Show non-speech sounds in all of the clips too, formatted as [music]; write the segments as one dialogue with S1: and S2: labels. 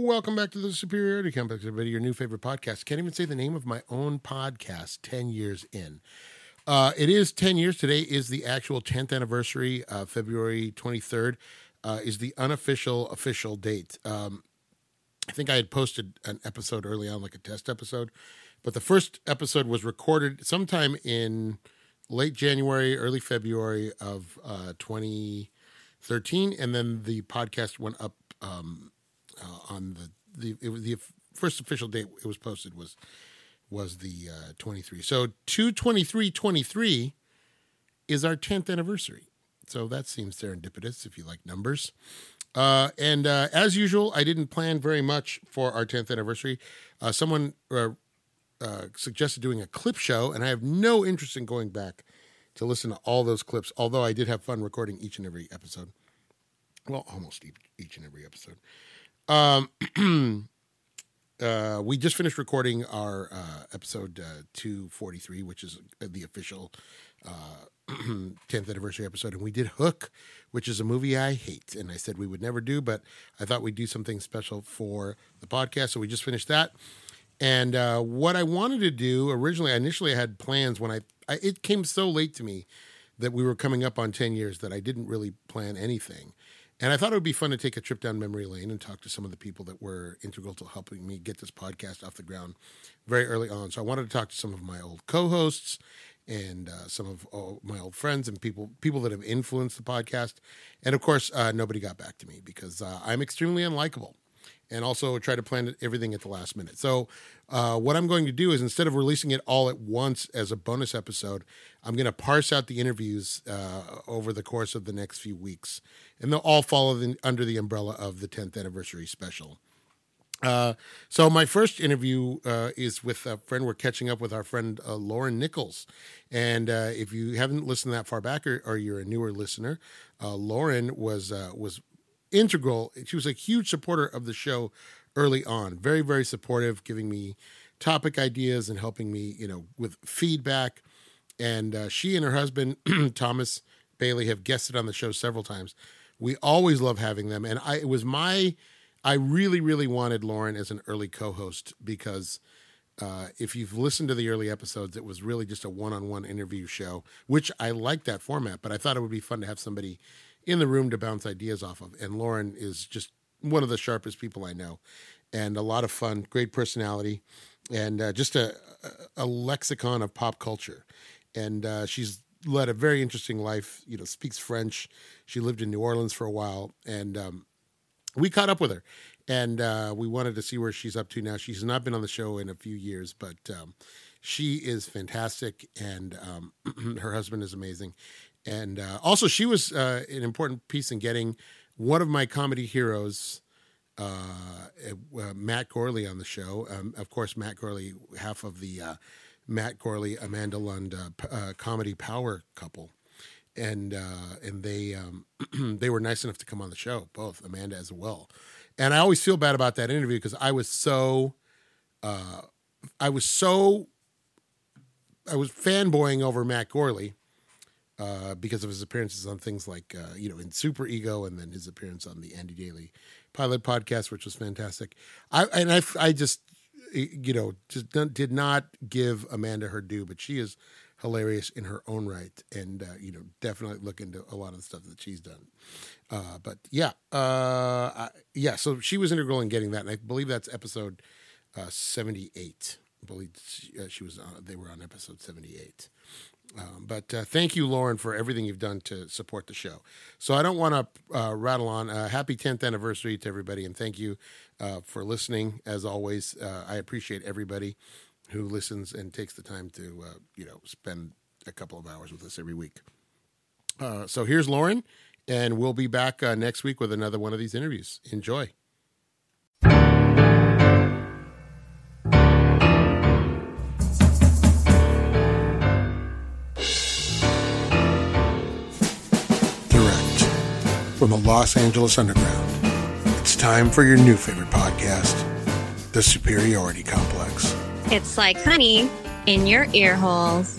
S1: Welcome back to the Superiority Complex, everybody. Your new favorite podcast. Can't even say the name of my own podcast. Ten years in. Uh, it is ten years. Today is the actual tenth anniversary. Uh, February twenty third uh, is the unofficial official date. Um, I think I had posted an episode early on, like a test episode, but the first episode was recorded sometime in late January, early February of uh, 2013, and then the podcast went up um, uh, on the the it was the first official date it was posted was was the uh, 23. So 22323 is our 10th anniversary. So that seems serendipitous if you like numbers. Uh, and uh, as usual, I didn't plan very much for our 10th anniversary. Uh, someone uh, uh, suggested doing a clip show, and I have no interest in going back to listen to all those clips, although I did have fun recording each and every episode. Well, almost each and every episode. Um, [clears throat] uh, we just finished recording our uh, episode uh, 243, which is the official uh, [clears throat] 10th anniversary episode. And we did Hook, which is a movie I hate. And I said we would never do, but I thought we'd do something special for the podcast. So we just finished that. And uh, what I wanted to do originally, I initially, had plans when I, I, it came so late to me that we were coming up on 10 years that I didn't really plan anything. And I thought it would be fun to take a trip down memory lane and talk to some of the people that were integral to helping me get this podcast off the ground very early on. So I wanted to talk to some of my old co-hosts and uh, some of oh, my old friends and people people that have influenced the podcast. And of course, uh, nobody got back to me because uh, I'm extremely unlikable and also try to plan everything at the last minute. So, uh, what I'm going to do is instead of releasing it all at once as a bonus episode, I'm going to parse out the interviews uh, over the course of the next few weeks, and they'll all the, under the umbrella of the 10th anniversary special. Uh, so my first interview uh, is with a friend. We're catching up with our friend uh, Lauren Nichols, and uh, if you haven't listened that far back, or, or you're a newer listener, uh, Lauren was uh, was integral. She was a huge supporter of the show early on. Very, very supportive, giving me topic ideas and helping me, you know, with feedback. And uh, she and her husband, [clears throat] Thomas Bailey, have guested on the show several times. We always love having them. And I, it was my, I really, really wanted Lauren as an early co host because. Uh, if you've listened to the early episodes, it was really just a one-on-one interview show, which I like that format. But I thought it would be fun to have somebody in the room to bounce ideas off of. And Lauren is just one of the sharpest people I know, and a lot of fun, great personality, and uh, just a, a lexicon of pop culture. And uh, she's led a very interesting life. You know, speaks French. She lived in New Orleans for a while, and um, we caught up with her, and uh, we wanted to see where she's up to now. She's not been on the show in a few years, but um, she is fantastic, and um, [clears throat] her husband is amazing. And uh, also, she was uh, an important piece in getting one of my comedy heroes, uh, uh Matt Gourley, on the show. Um, of course, Matt Gourley, half of the uh, Matt Gourley Amanda Lund uh, comedy power couple, and and they um, [clears throat] they were nice enough to come on the show, both Amanda as well. And I always feel bad about that interview because I was so, I was so, I was fanboying over Matt Gourley uh, because of his appearances on things like uh, you know in Superego, and then his appearance on the Andy Daly Pilot podcast, which was fantastic. I and I, I just you know just did not give Amanda her due, but she is hilarious in her own right, and uh, you know definitely look into a lot of the stuff that she's done. Uh, but yeah, uh, I, yeah. So she was integral in getting that, and I believe that's episode seventy eight. I believe she, she was. they were on episode seventy eight. Um, but uh, thank you, Lauren, for everything you've done to support the show. So I don't want to uh, rattle on. Uh, happy 10th anniversary to everybody, and thank you uh, for listening. As always, uh, I appreciate everybody who listens and takes the time to, uh, you know, spend a couple of hours with us every week. so here's Lauren, and we'll be back next week with another one of these interviews. Enjoy. From the Los Angeles Underground. It's time for your new favorite podcast, The Superiority Complex.
S2: It's like honey in your ear holes.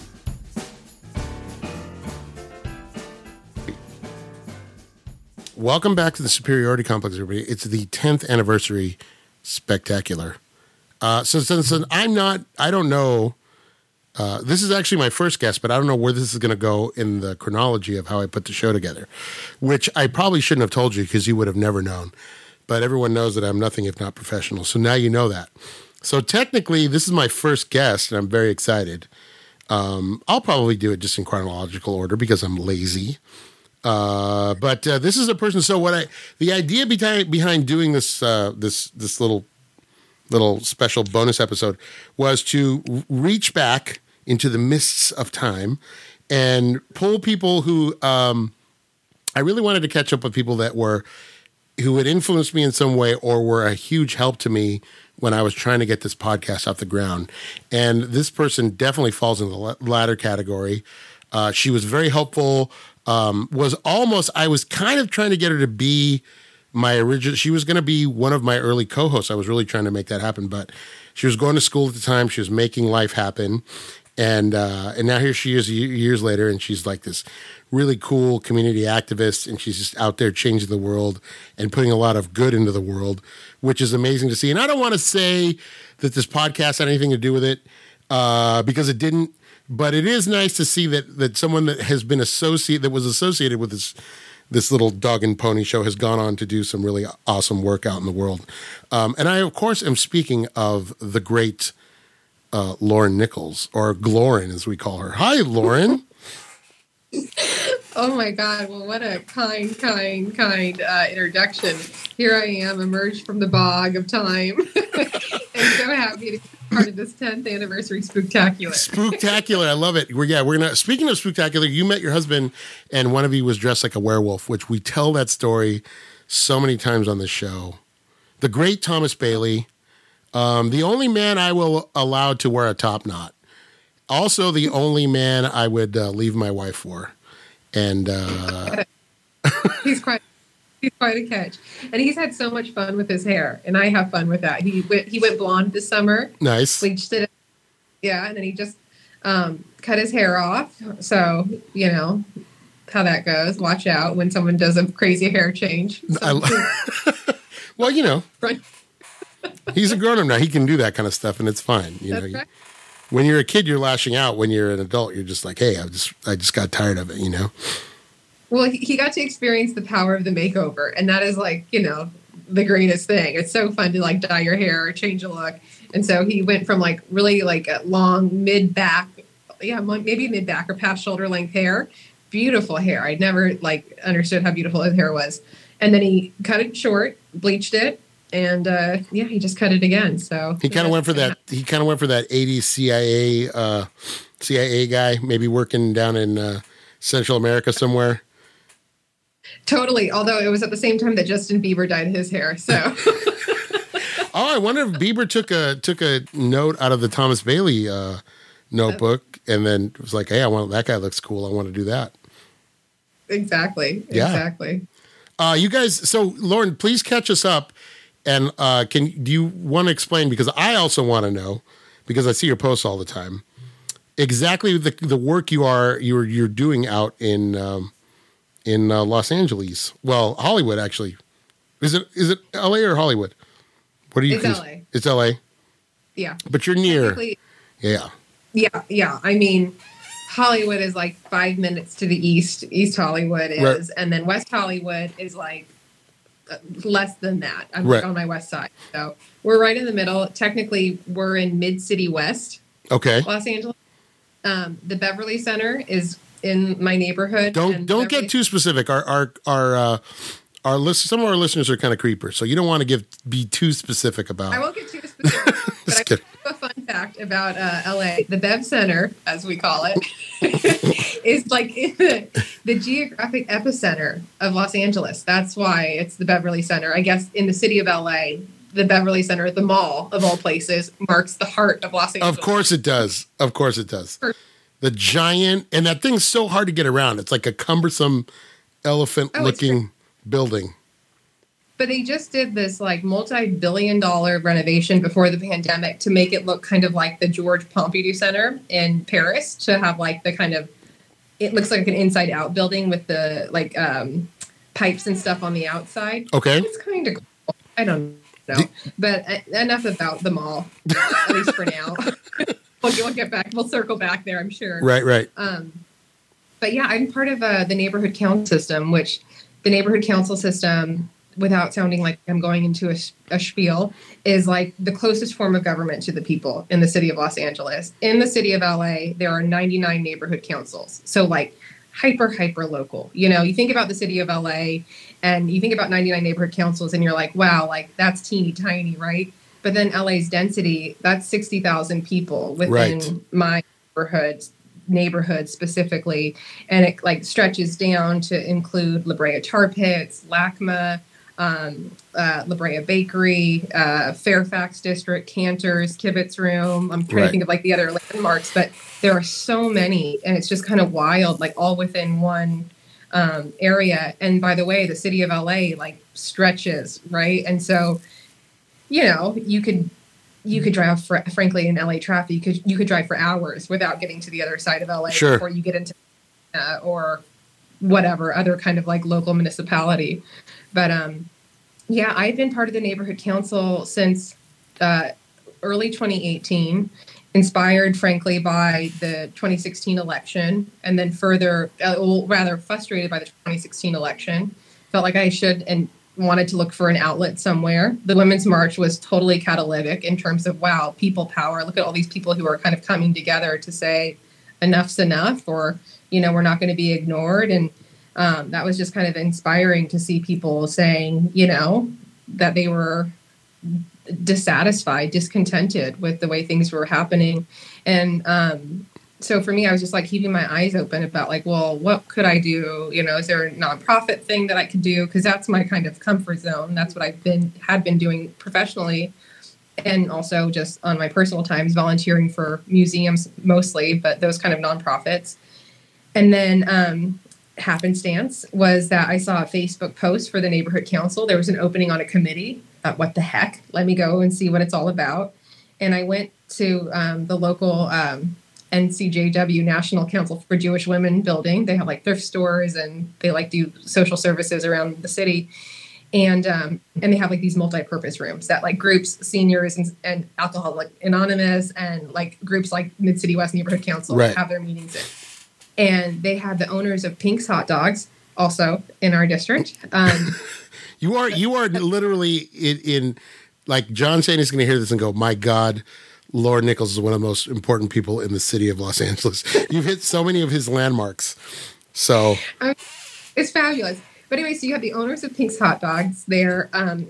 S1: Welcome back to the Superiority Complex, everybody. It's the 10th anniversary spectacular. Uh, so since I'm not, I don't know. Uh, this is actually my first guest, but I don't know where this is going to go in the chronology of how I put the show together, which I probably shouldn't have told you because you would have never known. But everyone knows that I'm nothing if not professional. So now you know that. So technically, this is my first guest, and I'm very excited. Um, I'll probably do it just in chronological order because I'm lazy. Uh, but uh, this is a person. So what I the idea behind behind doing this uh, this this little little special bonus episode was to reach back into the mists of time and pull people who um, I really wanted to catch up with people that were who had influenced me in some way or were a huge help to me when I was trying to get this podcast off the ground. And this person definitely falls in the latter category. Uh, she was very helpful. Um, was almost I was kind of trying to get her to be my original. She was going to be one of my early co-hosts. I was really trying to make that happen, but she was going to school at the time. She was making life happen, and uh, and now here she is years later, and she's like this really cool community activist, and she's just out there changing the world and putting a lot of good into the world, which is amazing to see. And I don't want to say that this podcast had anything to do with it uh, because it didn't but it is nice to see that that someone that has been associated that was associated with this this little dog and pony show has gone on to do some really awesome work out in the world. Um, and I, of course, am speaking of the great uh, Lauren Nichols, or Glorin as we call her. Hi, Lauren. [laughs]
S3: oh my God. Well, what a kind, kind, kind uh, introduction. Here I am, emerged from the bog of time. [laughs] and so happy to be part of this 10th anniversary spectacular.
S1: Spectacular. I love it. We're, yeah, we're gonna speaking of spectacular, you met your husband and one of you was dressed like a werewolf, which we tell that story so many times on the show. The great Thomas Bailey, um, the only man I will allow to wear a top knot. Also, the [laughs] only man I would uh, leave my wife for. And uh, [laughs]
S3: he's quite he's quite a catch, and he's had so much fun with his hair, and I have fun with that. He went he went blonde this summer.
S1: Nice.
S3: Bleached it. Yeah, and then he just um, cut his hair off. So you know how that goes. Watch out when someone does a crazy hair change. [laughs]
S1: well, you know, right. He's a grown up now. He can do that kind of stuff, and it's fine. You That's know. Right. When you're a kid, you're lashing out. When you're an adult, you're just like, "Hey, I just, I just got tired of it," you know.
S3: Well, he got to experience the power of the makeover, and that is like you know the greatest thing. It's so fun to like dye your hair or change a look. And so he went from like really like a long mid back, yeah, maybe mid back or past shoulder length hair, beautiful hair. I never like understood how beautiful his hair was. And then he cut it short, bleached it, and uh, yeah, he just cut it again. So
S1: he kind of went for that. He kind of went for that '80s CIA uh, CIA guy, maybe working down in uh, Central America somewhere.
S3: Totally. Although it was at the same time that Justin Bieber dyed his hair. So. [laughs]
S1: oh, I wonder if Bieber took a took a note out of the Thomas Bailey uh, notebook and then was like, "Hey, I want that guy looks cool. I want to do that."
S3: Exactly. Yeah. Exactly.
S1: Uh, you guys. So, Lauren, please catch us up. And uh, can do you want to explain because I also want to know because I see your posts all the time exactly the the work you are you're you're doing out in um, in uh, Los Angeles. Well, Hollywood actually. Is it is it L.A. or Hollywood?
S3: What do you? It's cons- L.A.
S1: It's L.A.
S3: Yeah,
S1: but you're near. Yeah.
S3: Yeah, yeah. I mean, Hollywood is like five minutes to the east. East Hollywood is, right. and then West Hollywood is like less than that. I'm right. like on my west side, so we're right in the middle. Technically, we're in Mid City West.
S1: Okay.
S3: Los Angeles. Um, the Beverly Center is in my neighborhood.
S1: Don't don't get too specific. Our our our uh, our list, some of our listeners are kind of creepers, so you don't want to give be too specific about.
S3: I won't get too specific. [laughs] but I have a fun fact about uh, LA. The Bev Center, as we call it, [laughs] is like [laughs] the, geographic epicenter of Los Angeles. That's why it's the Beverly Center. I guess in the city of LA, the Beverly Center, the mall of all places, marks the heart of Los Angeles.
S1: Of course it does. Of course it does the giant, and that thing's so hard to get around. It's like a cumbersome elephant oh, looking building.
S3: But they just did this like multi billion dollar renovation before the pandemic to make it look kind of like the George Pompidou Center in Paris to have like the kind of, it looks like an inside out building with the like um, pipes and stuff on the outside.
S1: Okay.
S3: It's kind of cool. I don't know. But uh, enough about the mall, at least for now. [laughs] [laughs] we'll, we'll get back. We'll circle back there, I'm sure.
S1: Right, right.
S3: Um, but yeah, I'm part of uh, the neighborhood council system, which the neighborhood council system, without sounding like I'm going into a, a spiel, is like the closest form of government to the people in the city of Los Angeles. In the city of LA, there are 99 neighborhood councils. So like hyper hyper local. You know, you think about the city of LA and you think about 99 neighborhood councils and you're like, wow, like that's teeny tiny, right? But then LA's density, that's 60,000 people within
S1: Right.
S3: my neighborhood neighborhood specifically and it like stretches down to include La Brea Tar Pits, LACMA, um, uh, La Brea Bakery, uh, Fairfax District, Canter's, Kibitz Room. I'm trying
S1: Right.
S3: to think of like the other landmarks, but there are so many, and it's just kind of wild, like all within one um, area. And by the way, the city of LA like stretches, right? And so, you know, you could you could drive fr- frankly in LA traffic. You could you could drive for hours without getting to the other side of LA
S1: Sure.
S3: before you get into uh, or whatever other kind of like local municipality. But um, yeah, I've been part of the neighborhood council since uh, early 2018, inspired frankly by the 2016 election, and then further, uh, well, rather frustrated by the 2016 election. Felt like I should and wanted to look for an outlet somewhere. The Women's March was totally catalytic in terms of wow, people power. Look at all these people who are kind of coming together to say enough's enough, or you know, we're not going to be ignored. And um, that was just kind of inspiring to see people saying, you know, that they were dissatisfied, discontented with the way things were happening. And um, so for me, I was just like keeping my eyes open about like, well, what could I do? You know, is there a nonprofit thing that I could do? Because that's my kind of comfort zone. That's what I've been had been doing professionally, and also just on my personal times, volunteering for museums mostly, but those kind of nonprofits. And then um, happenstance was that I saw a Facebook post for the neighborhood council. There was an opening on a committee. Uh, what the heck? Let me go and see what it's all about. And I went to um, the local um, NCJW National Council for Jewish Women building. They have like thrift stores and they like do social services around the city. And um, and they have like these multi-purpose rooms that like groups, seniors, and, and Alcoholic Anonymous, and like groups like Mid City West Neighborhood Council
S1: Right.
S3: have their meetings in and they had the owners of Pink's Hot Dogs also in our district. Um, [laughs]
S1: You are you are literally in, in like John Shane is going to hear this and go, "My God, Lord Nichols is one of the most important people in the city of Los Angeles." [laughs] You've hit so many of his landmarks. So
S3: it's fabulous. But anyway, so you have the owners of Pink's Hot Dogs there um,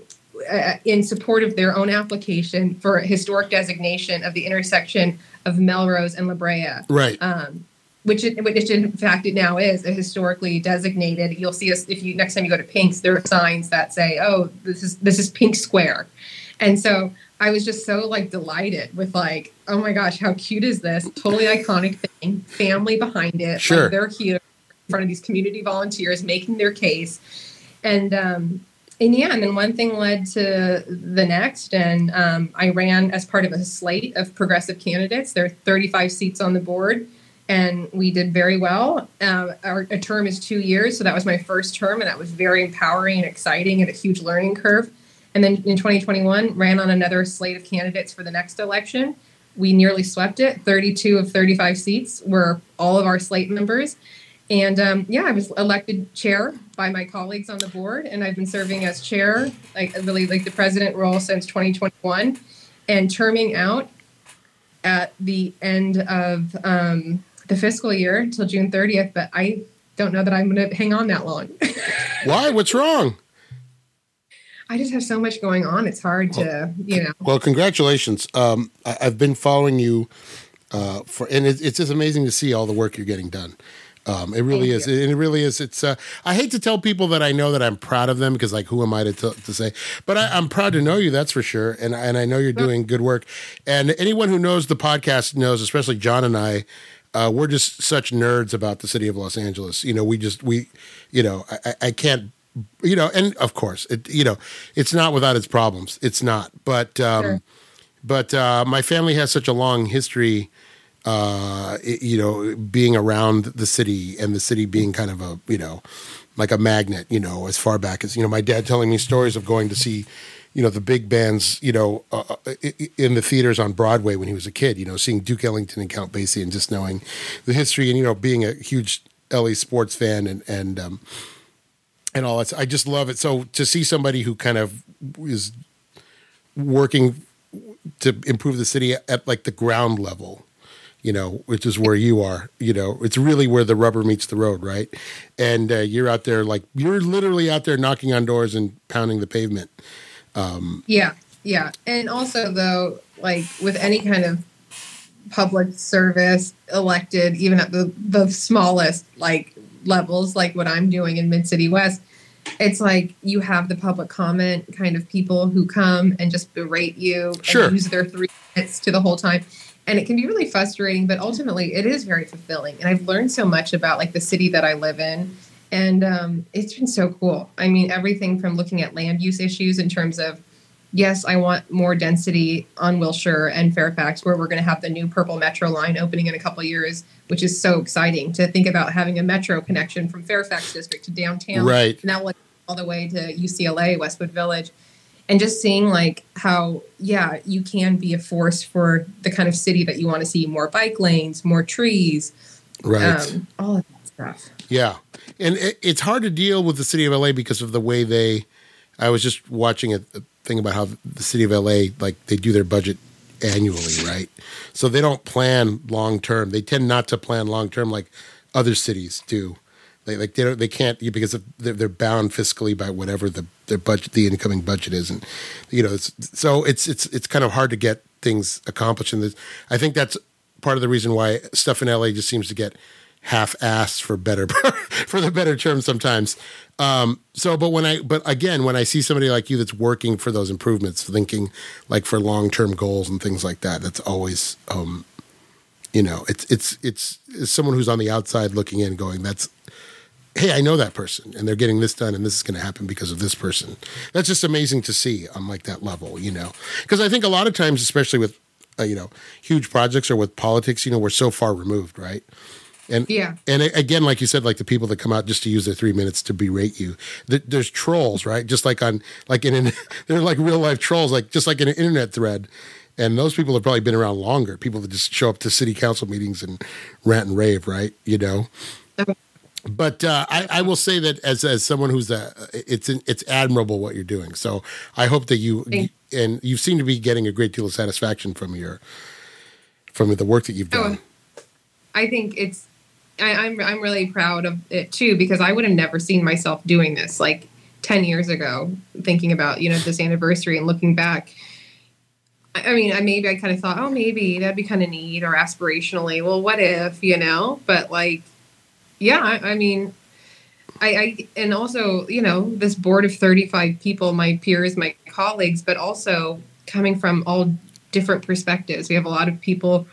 S3: uh, in support of their own application for a historic designation of the intersection of Melrose and La Brea.
S1: right,
S3: um, which it, which in fact it now is a historically designated. You'll see us if you next time you go to Pink's, there are signs that say, "Oh, this is this is Pink Square," and so I was just so like delighted with like, "Oh my gosh, how cute is this? Totally iconic thing. Family behind it.
S1: Sure.
S3: Like, they're here in front of these community volunteers making their case, and um, and yeah, and then one thing led to the next, and um, I ran as part of a slate of progressive candidates. There are 35 seats on the board, and we did very well. Um, our a term is two years, so that was my first term, and that was very empowering and exciting and a huge learning curve. And then in 2021, ran on another slate of candidates for the next election. We nearly swept it. 32 of 35 seats were all of our slate members. And um, yeah, I was elected chair by my colleagues on the board, and I've been serving as chair, like really like the president role since 2021, and terming out at the end of um, the fiscal year until June 30th. But I don't know that I'm going to hang on that long. [laughs]
S1: why? What's wrong?
S3: I just have so much going on. It's hard to, you know.
S1: Well, congratulations. Um, I, I've been following you uh, for, and it, it's just amazing to see all the work you're getting done. Um, it really
S3: Thank
S1: is. It, it really is. It's. Uh, I hate to tell people that I know that I'm proud of them because, like, who am I to, t- to say? But I, I'm proud to know you. That's for sure. And and I know you're doing good work. And anyone who knows the podcast knows, especially John and I. Uh, we're just such nerds about the city of Los Angeles. You know, we just we, you know, I, I- can't, you know, and of course, it, you know, it's not without its problems. It's not, but um,
S3: Sure.
S1: but uh, my family has such a long history uh, it- you know, being around the city and the city being kind of a, you know, like a magnet, you know, as far back as, you know, my dad telling me stories of going to see you know the big bands you know uh, uh in the theaters on broadway when he was a kid you know seeing duke ellington and count basie and just knowing the history and you know being a huge la sports fan and and um and all that i just love it so to see somebody who kind of is working to improve the city at, like the ground level you know, which is where you are. You know, it's really where the rubber meets the road, right? And uh, you're out there, like you're literally out there knocking on doors and pounding the pavement.
S3: Um, yeah, yeah, and also though, like with any kind of public service elected, even at the the smallest like levels, like what I'm doing in Mid City West. It's like you have the public comment kind of people who come and just berate you
S1: sure.
S3: and use their three minutes to the whole time and it can be really frustrating but ultimately it is very fulfilling and i've learned so much about like the city that i live in and um, it's been so cool. I mean everything from looking at land use issues in terms of yes i want more density on wilshire and fairfax where we're going to have the new purple metro line opening in a couple years which is so exciting to think about having a metro connection from fairfax district to downtown.
S1: Right.
S3: Now like all the way to ucla westwood village. And just seeing like how yeah you can be a force for the kind of city that you want to see more bike lanes more trees
S1: right.
S3: um, all of that stuff.
S1: Yeah and it, it's hard to deal with the city of la because of the way they i was just watching a, a thing about how the city of la like they do their budget annually right? So they don't plan long term they tend not to plan long term like other cities do. They like they don't they can't because they're, they're bound fiscally by whatever the their budget the incoming budget is, and you know it's, so it's it's it's kind of hard to get things accomplished. And I think that's part of the reason why stuff in LA just seems to get half-assed for better [laughs] for the better term sometimes. Um, so, but when I but again when I see somebody like you that's working for those improvements, thinking like for long-term goals and things like that, that's always um, you know it's it's it's, it's someone who's on the outside looking in, going that's hey, I know that person and they're getting this done and this is going to happen because of this person. That's just amazing to see on like that level, you know. Because I think a lot of times, especially with uh, you know huge projects or with politics, you know, we're so far removed, right? And
S3: yeah,
S1: and again, like you said, like the people that come out just to use their three minutes to berate you. There's trolls, right? Just like on like in an, [laughs] they're like real life trolls, like just like in an internet thread. And those people have probably been around longer. People that just show up to city council meetings and rant and rave, right? You know. Okay but uh, I, I, will say that as as someone who's a it's it's admirable what you're doing. So I hope that you and you seem to be getting a great deal of satisfaction from your from the work that you've done.
S3: Oh, I think it's I, I'm I'm really proud of it too because I would have never seen myself doing this like ten years ago, thinking about you know this anniversary and looking back. I mean, I maybe I kind of thought, oh, maybe that'd be kind of neat or aspirationally. Well, what if, you know? But like, yeah, I, I mean, I, I, and also you know this board of 35 people my peers my colleagues but also coming from all different perspectives we have a lot of people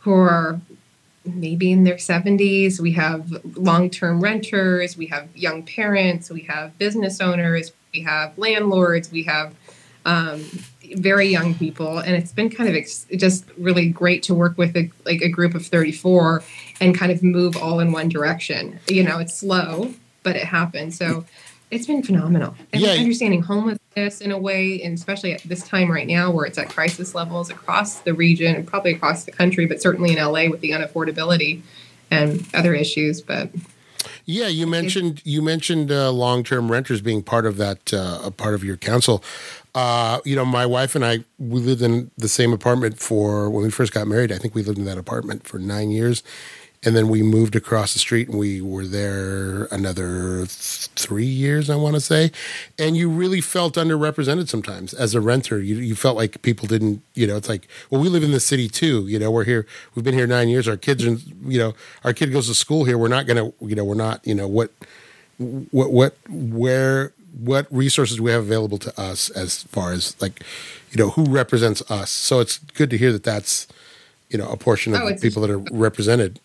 S3: who are maybe in their 70s we have long-term renters we have young parents we have business owners we have landlords we have um, very young people. And it's been kind of ex- just really great to work with a, like a group of 34 and kind of move all in one direction. You know it's slow but it happens. So it's been phenomenal and
S1: yeah.
S3: understanding homelessness in a way and especially at this time right now where it's at crisis levels across the region and probably across the country but certainly in la with the unaffordability and other issues but
S1: yeah, you mentioned you mentioned uh, long term renters being part of that uh, a part of your council. Uh, you know, my wife and I, we lived in the same apartment for when we first got married. I think we lived in that apartment for nine years. And then we moved across the street and we were there another th- three years, I want to say. And you really felt underrepresented sometimes as a renter. You, you felt like people didn't, you know, it's like, well, we live in the city too. You know, we're here, we've been here nine years. Our kids are, you know, our kid goes to school here. We're not going to, you know, we're not, you know, what, what, what, where, what resources we have available to us as far as like you know who represents us so it's good to hear that that's you know a portion of oh, the people that are represented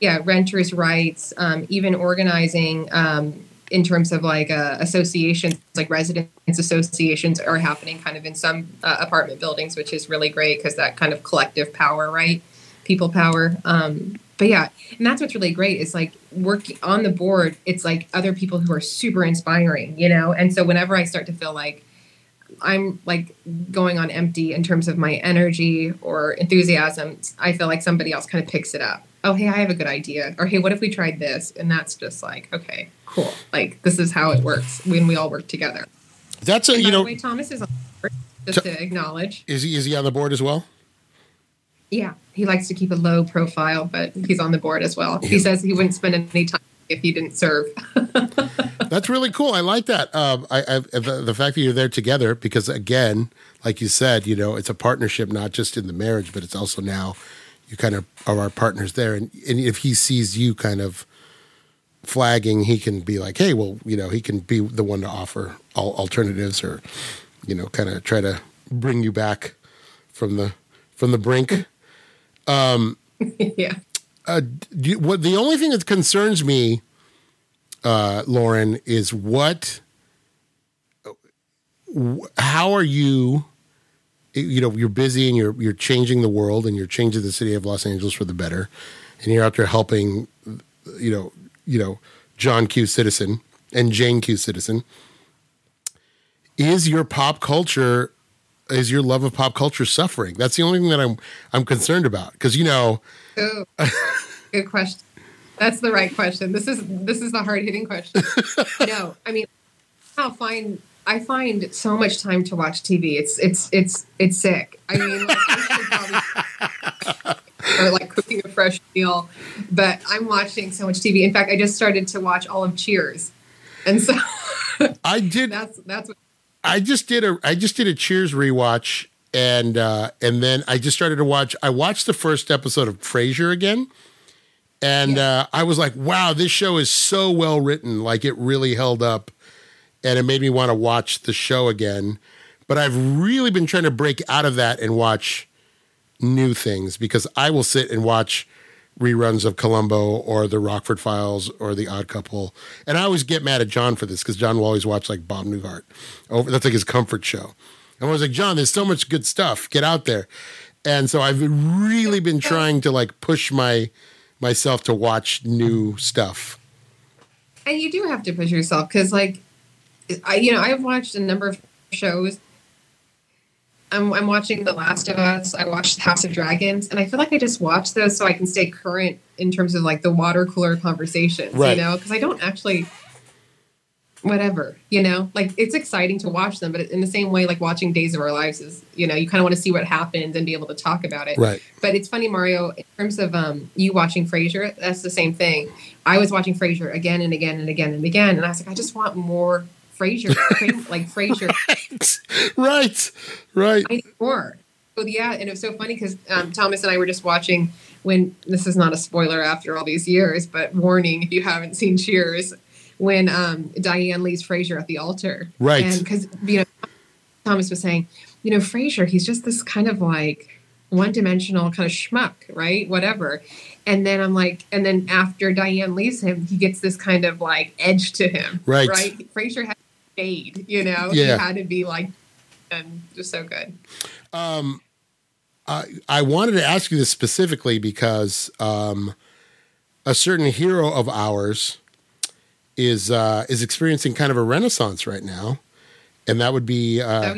S3: yeah renters rights um, even organizing um, in terms of like uh, associations like residents associations are happening kind of in some uh, apartment buildings which is really great because that kind of collective power right people power um, but yeah, and that's what's really great is like working on the board, it's like other people who are super inspiring, you know? And so whenever I start to feel like I'm like going on empty in terms of my energy or enthusiasm, I feel like somebody else kind of picks it up. Oh, hey, I have a good idea. Or hey, what if we tried this? And that's just like, okay, cool. Like this is how it works when we all work together.
S1: That's a
S3: And
S1: you
S3: by
S1: know
S3: the way, Thomas is on board, just to acknowledge.
S1: is he is he on the board as well?
S3: Yeah, he likes to keep a low profile, but he's on the board as well. He says he wouldn't spend any time if he didn't serve. [laughs]
S1: That's really cool. I like that. Um, I, I the, the fact that you're there together because again, like you said, you know, it's a partnership not just in the marriage, but it's also now you kind of are our partners there. And and if he sees you kind of flagging, he can be like, hey, well, you know, he can be the one to offer all alternatives or you know, kind of try to bring you back from the from the brink.
S3: Um, [laughs] yeah.
S1: uh, you, what the only thing that concerns me, uh, Lauren, is what, how are you? You know, you're busy and you're you're changing the world and you're changing the city of Los Angeles for the better, and you're out there helping, you know, you know, John Q. Citizen and Jane Q. Citizen. Is your pop culture, is your love of pop culture suffering? That's the only thing that I'm I'm concerned about because you know.
S3: Oh, good question. That's the right question. This is this is the hard hitting question. [laughs] no, I mean, I find I find so much time to watch TV. It's it's it's it's sick. I mean, like, I probably [laughs] or like cooking a fresh meal, but I'm watching so much TV. In fact, I just started to watch all of Cheers, and so
S1: I did. [laughs]
S3: that's that's what
S1: I just did a. I just did a Cheers rewatch, and uh, and then I just started to watch. I watched the first episode of Frasier again, and uh, I was like, "Wow, this show is so well written. Like it really held up." And it made me want to watch the show again. But I've really been trying to break out of that and watch new things because I will sit and watch reruns of Columbo or the Rockford Files or the Odd Couple. And I always get mad at John for this because John will always watch like Bob Newhart. Over that's like his comfort show. And I was like, John, there's so much good stuff. Get out there. And so I've really been trying to like push my myself to watch new stuff.
S3: and you do have to push yourself because like i you know i've watched a number of shows I'm, I'm watching the last of us i watched house of dragons and i feel like i just watch those so i can stay current in terms of like the water cooler conversations
S1: Right.
S3: you know because i don't actually whatever you know like it's exciting to watch them but in the same way like watching days of our lives is you know you kind of want to see what happens and be able to talk about it
S1: Right.
S3: but it's funny, Mario, in terms of um, you watching Frasier, that's the same thing. I was watching Frasier again and again and again and again, and I was like, I just want more Frasier, [laughs] like Frasier.
S1: right. Right.
S3: More. So yeah, and it was so funny because um, Thomas and I were just watching when this is not a spoiler after all these years, but warning if you haven't seen Cheers, when um, Diane leaves Frasier at the altar,
S1: Right.
S3: And because you know, Thomas was saying, you know, Frasier, he's just this kind of like one-dimensional kind of schmuck, right? Whatever. And then I'm like, and then after Diane leaves him, he gets this kind of like edge to him,
S1: Right.
S3: Right? Frasier to fade, you know,
S1: Yeah.
S3: he had to be like, and just so good.
S1: I, I wanted to ask you this specifically because um, a certain hero of ours is uh, is experiencing kind of a renaissance right now, and that would be. Uh,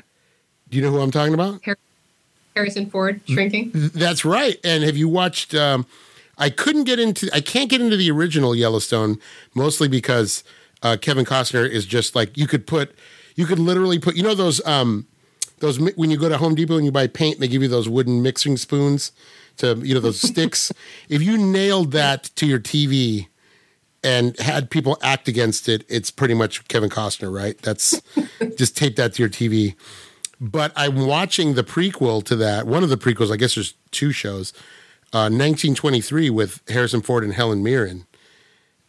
S1: do you know who I'm talking about?
S3: Harrison Ford shrinking.
S1: That's right. And have you watched? Um, I couldn't get into. I can't get into the original Yellowstone, mostly because uh, Kevin Costner is just like you could put. You could literally put. You know those. Um, those when you go to Home Depot and you buy paint, they give you those wooden mixing spoons to you know those [laughs] sticks. If you nailed that to your TV and had people act against it, it's pretty much Kevin Costner, right? That's [laughs] just tape that to your TV. But I'm watching the prequel to that. One of the prequels, I guess there's two shows. Uh, 1923 with Harrison Ford and Helen Mirren,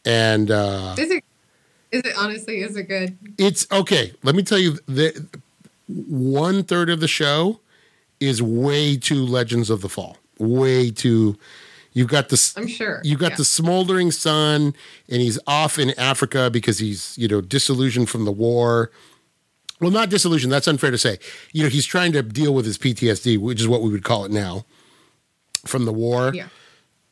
S1: and uh,
S3: Is it? Is it honestly? Is it good?
S1: it's okay. Let me tell you, the one third of the show is way too Legends of the Fall. Way too. You've got this.
S3: I'm sure.
S1: You got
S3: Yeah.
S1: the smoldering sun, and he's off in Africa because he's you know disillusioned from the war. Well, not disillusioned. That's unfair to say. You know, he's trying to deal with his PTSD, which is what we would call it now, from the war
S3: Yeah.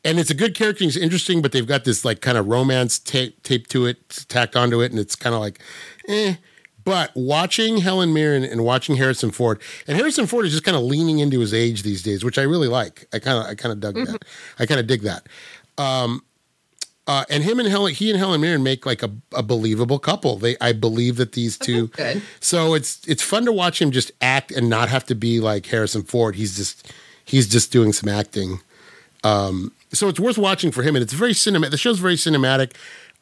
S1: And it's a good character. He's interesting, but they've got this like kind of romance tape taped to it, tacked onto it, and it's kind of like, eh. But watching Helen Mirren and watching Harrison Ford, and Harrison Ford is just kind of leaning into his age these days, which I really like. I kind of I kind of dug that. I kind of dig that. Um, uh, and him and Helen, he and Helen Mirren make like a, a believable couple. They, I believe that these two.
S3: good.
S1: So it's it's fun to watch him just act and not have to be like Harrison Ford. He's just he's just doing some acting. Um, so it's worth watching for him, and it's very cinematic. The show's very cinematic.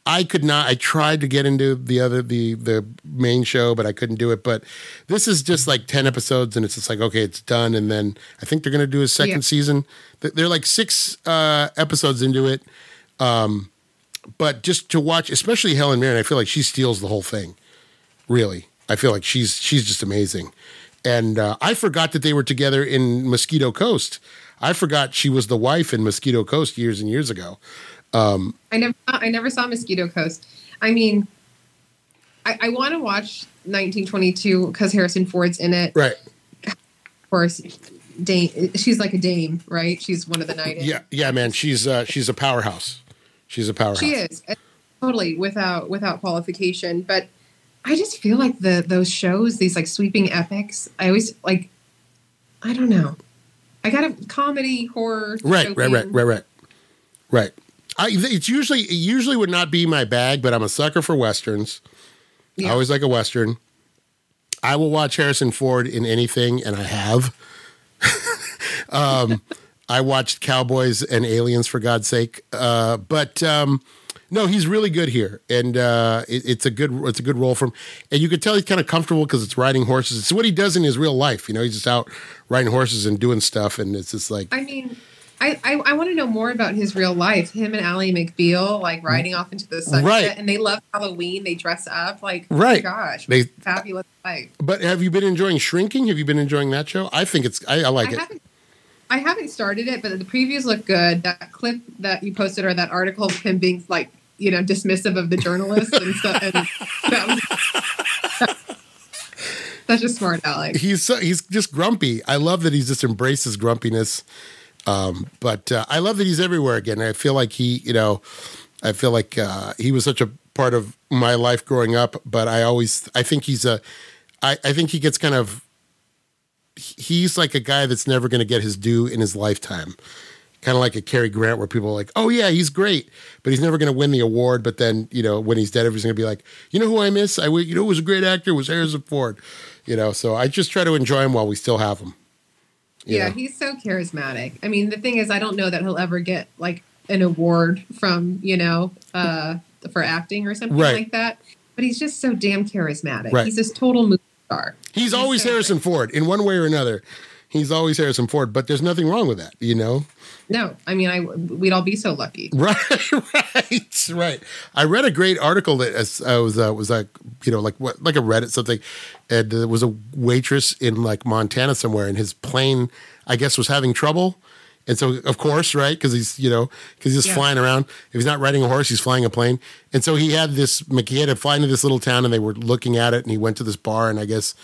S1: I could not. I tried to get into the other the the main show, but I couldn't do it. But this is just like ten episodes, and it's just like okay, it's done. And then I think they're going to do a second
S3: Yeah.
S1: season. They're like six uh, episodes into it. Um, but just to watch, especially Helen Mirren, I feel like she steals the whole thing. Really, I feel like she's she's just amazing. And uh, I forgot that they were together in Mosquito Coast. I forgot she was the wife in Mosquito Coast years and years ago.
S3: I never I never saw Mosquito Coast. I mean, I, I want to watch 1922 because Harrison Ford's in it.
S1: Right.
S3: Of course, Dame. She's like a dame, right? She's one of the knighted.
S1: Yeah, yeah, man. She's uh, she's a powerhouse. She's a powerhouse.
S3: She is totally without without qualification. But I just feel like the those shows, these like sweeping epics. I always like. I don't know. I got a comedy horror.
S1: Right, right, right, right, right, right. I, it's usually it usually would not be my bag, but I'm a sucker for westerns. I always like a western. I will watch Harrison Ford in anything, and I have. [laughs] um, I watched Cowboys and Aliens for God's sake, uh, but um, no, he's really good here, and uh, it, it's a good it's a good role for him. And you could tell he's kind of comfortable because it's riding horses. It's what he does in his real life. You know, he's just out riding horses and doing stuff, and it's just like
S3: I mean, I, I, I want to know more about his real life. Him and Ally McBeal, like riding off into the sunset,
S1: Right.
S3: and they love Halloween. They dress up like,
S1: Right.
S3: Oh gosh,
S1: They-
S3: fabulous life.
S1: But have you been enjoying Shrinking? Have you been enjoying that show? I think it's I, I like
S3: I
S1: it.
S3: haven't, I haven't started it, but the previews look good. That clip that you posted or that article of him being like, you know, dismissive of the journalist and stuff, and that was [laughs] such a smart aleck.
S1: He's so, he's just grumpy. I love that he's just embraced his grumpiness. Um, but uh, I love that he's everywhere again. I feel like he, you know, I feel like uh, he was such a part of my life growing up. But I always, I think he's a, I, I think he gets kind of, he's like a guy that's never going to get his due in his lifetime. Kind of like a Cary Grant, where people are like, "Oh yeah, he's great," but he's never going to win the award. But then, you know, when he's dead, everybody's going to be like, "You know who I miss? I, you know, who was a great actor was Harrison Ford." You know, so I just try to enjoy him while we still have him.
S3: Yeah,
S1: know?
S3: he's so charismatic. I mean, the thing is, I don't know that he'll ever get like an award from you know uh, for acting or something
S1: Right.
S3: like that. But he's just so damn charismatic.
S1: Right.
S3: He's this total movie star.
S1: He's always
S3: so
S1: Harrison Ford in one way or another. He's always Harrison Ford, but there's nothing wrong with that, you know?
S3: No, I mean, I we'd all be so lucky. [laughs]
S1: Right, right, right. I read a great article that as- uh, was uh, was like you know like what like a Reddit something, and there was a waitress in like Montana somewhere, and his plane I guess was having trouble, and so of course right because he's you know because he's just
S3: Yeah.
S1: flying around. If he's not riding a horse, he's flying a plane, and so he had this he had to fly into this little town, and they were looking at it, and he went to this bar, and I guess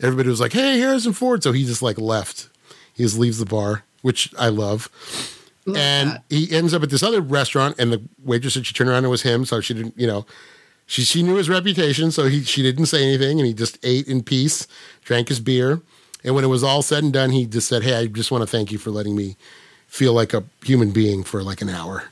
S1: everybody was like, "Hey, Harrison Ford," so he just like left. He just leaves the bar, which I love
S3: Love
S1: and
S3: that.
S1: he ends up at this other restaurant, and the waitress said she turned around and it was him, so she didn't, you know, she she knew his reputation, so he she didn't say anything, and he just ate in peace, drank his beer, and when it was all said and done, he just said, "Hey, I just want to thank you for letting me feel like a human being for like an hour."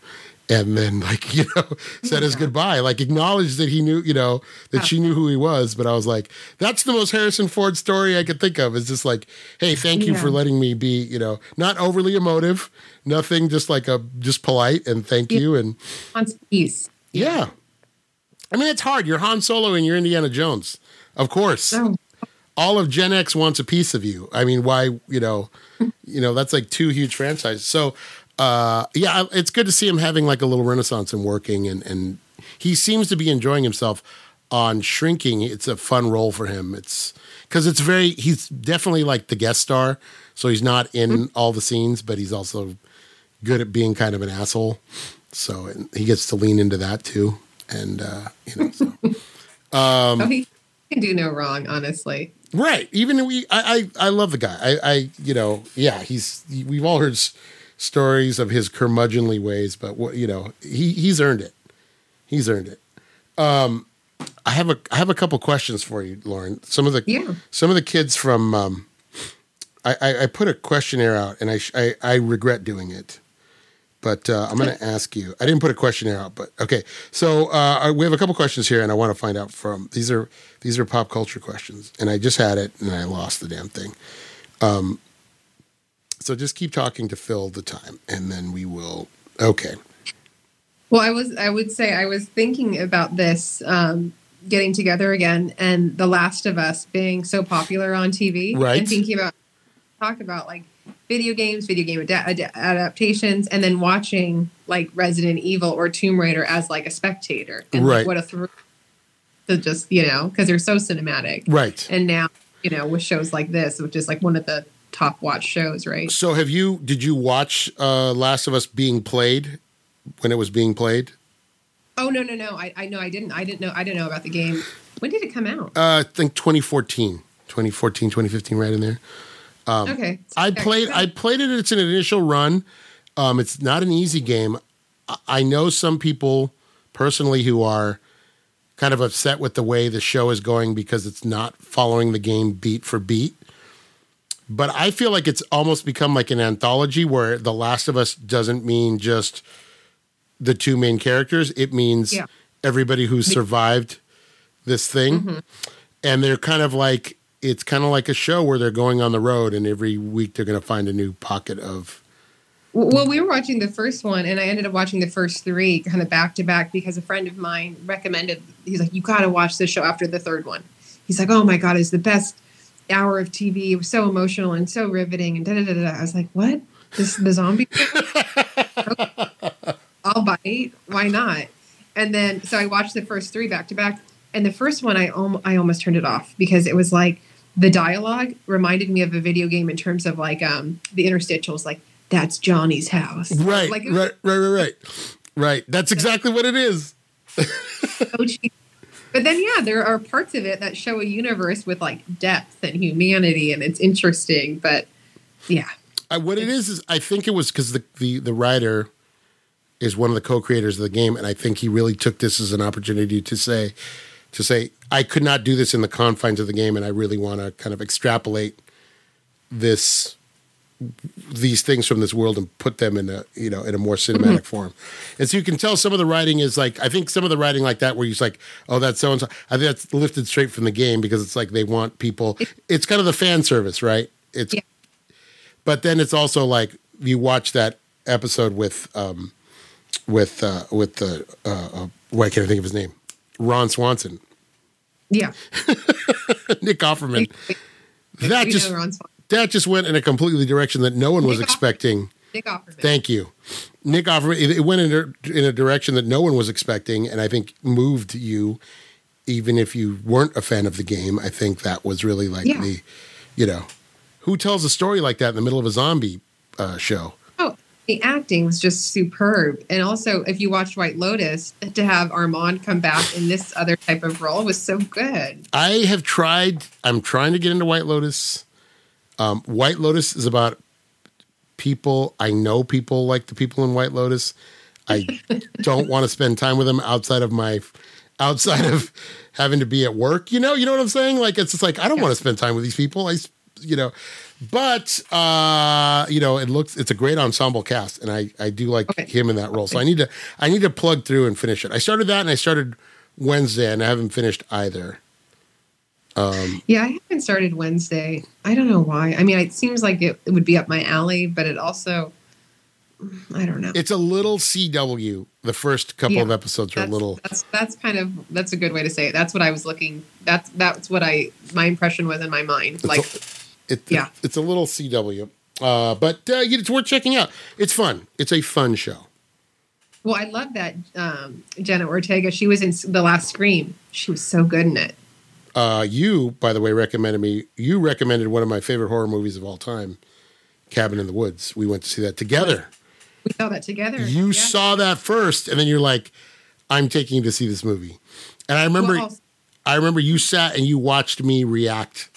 S1: And then, like [laughs] you know, said his goodbye, like acknowledged that he knew, you know, that she knew who he was. But I was like, that's the most Harrison Ford story I could think of. It's just like, hey, thank you
S3: Yeah.
S1: for letting me be, you know, not overly emotive, nothing, just like a just polite and thank
S3: Yeah.
S1: you and
S3: Wants peace.
S1: yeah. I mean, it's hard. You're Han Solo and you're Indiana Jones, of course.
S3: So
S1: All of Gen X wants a piece of you. I mean, why? You know, you know that's like two huge franchises. So, uh, yeah, it's good to see him having like a little renaissance and working, and and he seems to be enjoying himself on Shrinking. It's a fun role for him. It's because it's very. He's definitely like the guest star, so he's not in all the scenes, but he's also good at being kind of an asshole. So he gets to lean into that too, and uh, you know. So. [laughs] Um,
S3: oh, he can do no wrong, honestly.
S1: Right. Even we, I, I, I love the guy. I, I, you know, yeah, he's. We've all heard stories of his curmudgeonly ways, but what you know, he he's earned it. He's earned it. Um, I have a I have a couple questions for you, Lauren. Some of the
S3: Yeah.
S1: some of the kids from um, I, I, I put a questionnaire out, and I I, I regret doing it, but uh, I'm going to ask you. I didn't put a questionnaire out, but okay. So uh, we have a couple questions here, and I want to find out from these are these are pop culture questions, and I just had it, and I lost the damn thing. Um, so just keep talking to fill the time, and then we will. Okay.
S3: Well, I was I would say I was thinking about this um, getting together again and The Last of Us being so popular on TV,
S1: Right.
S3: And thinking about talk about like video games, video game ada- ad- adaptations, and then watching like Resident Evil or Tomb Raider as like a spectator, and
S1: Right.
S3: like, what a thrill to just you know because they're so cinematic,
S1: Right.
S3: and now you know with shows like this, which is like one of the top watch shows, right?
S1: So have you? Did you watch uh, Last of Us being played when it was being played?
S3: Oh no no no! I I know I didn't I didn't know I didn't know about the game. When did it come out?
S1: Uh, I think 2014, 2014, 2015, right in there.
S3: okay,
S1: I played. I played it. It's an initial run. Um, it's not an easy game. I- I know some people personally who are kind of upset with the way the show is going because it's not following the game beat for beat. But I feel like it's almost become like an anthology where The Last of Us doesn't mean just the two main characters. It means
S3: Yeah.
S1: everybody who survived this thing.
S3: Mm-hmm.
S1: And they're kind of like, it's kind of like a show where they're going on the road and every week they're going to find a new pocket of.
S3: Well, we were watching the first one, and I ended up watching the first three kind of back to back because a friend of mine recommended. He's like, "You got to watch this show after the third one." He's like, "Oh my god, it's the best hour of TV. It was so emotional and so riveting." And da da da da. I was like, "What? This the zombie?" [laughs] I'll bite. Why not? And then so I watched the first three back to back, and the first one I om- I almost turned it off because it was like the dialogue reminded me of a video game in terms of like um the interstitials like that's Johnny's house.
S1: Right,
S3: Like was
S1: right, right, right, right. Right. That's exactly what it is.
S3: so. But then yeah, there are parts of it that show a universe with like depth and humanity and it's interesting, but yeah.
S1: I, what it is is I think it was because the, the the writer is one of the co-creators of the game, and I think he really took this as an opportunity to say to say I could not do this in the confines of the game, and I really want to kind of extrapolate this these things from this world and put them in a you know in a more cinematic form. And so you can tell some of the writing is like I think some of the writing like that where you're like oh that's so and so I think that's lifted straight from the game because it's like they want people. It's kind of the fan service, right? It's
S3: Yeah.
S1: but then it's also like you watch that episode with um with uh with the uh, uh why can't I think of his name? Ron Swanson,
S3: Yeah. [laughs]
S1: Nick Offerman. [laughs] That just
S3: know Ron's fine.
S1: That just went in a completely direction that no one was
S3: Nick Offerman.
S1: expecting.
S3: Nick Offerman.
S1: Thank you, Nick Offerman. It, it went in a, in a direction that no one was expecting, and I think moved you, even if you weren't a fan of the game. I think that was really like
S3: Yeah.
S1: the, you know, who tells a story like that in the middle of a zombie uh, show?
S3: Oh, the acting was just superb. And also, if you watched White Lotus, to have Armand come back in this other type of role was so good.
S1: I have tried. I'm trying to get into White Lotus. Um, White Lotus is about people. I know people like the people in White Lotus. I [laughs] don't want to spend time with them outside of my outside of having to be at work. You know, you know what I'm saying? Like it's just like I don't want to spend time with these people. I you know, but uh, you know, it looks it's a great ensemble cast, and I I do like
S3: Okay.
S1: him in that role. So I need to I need to plug through and finish it. I started that, and I started Wednesday, and I haven't finished either.
S3: Yeah, I haven't started Wednesday. I don't know why. I mean, it seems like it, it would be up my alley, but it also, I don't know.
S1: It's a little CW. The first couple
S3: Yeah,
S1: of episodes are a little.
S3: That's that's kind of that's a good way to say it. That's what I was looking. That's that's what I my impression was in my mind. Like,
S1: It,
S3: yeah.
S1: it's a little CW, uh, but uh, it's worth checking out. It's fun. It's a fun show.
S3: well, I love that um, Jenna Ortega. She was in the last Scream. She was so good in it.
S1: Uh, you, by the way, recommended me. You recommended one of my favorite horror movies of all time, Cabin in the Woods. We went to see that together.
S3: We saw that together.
S1: You
S3: Yeah.
S1: saw that first, and then you're like, "I'm taking you to see this movie." And I remember,
S3: Well,
S1: I remember you sat and you watched me react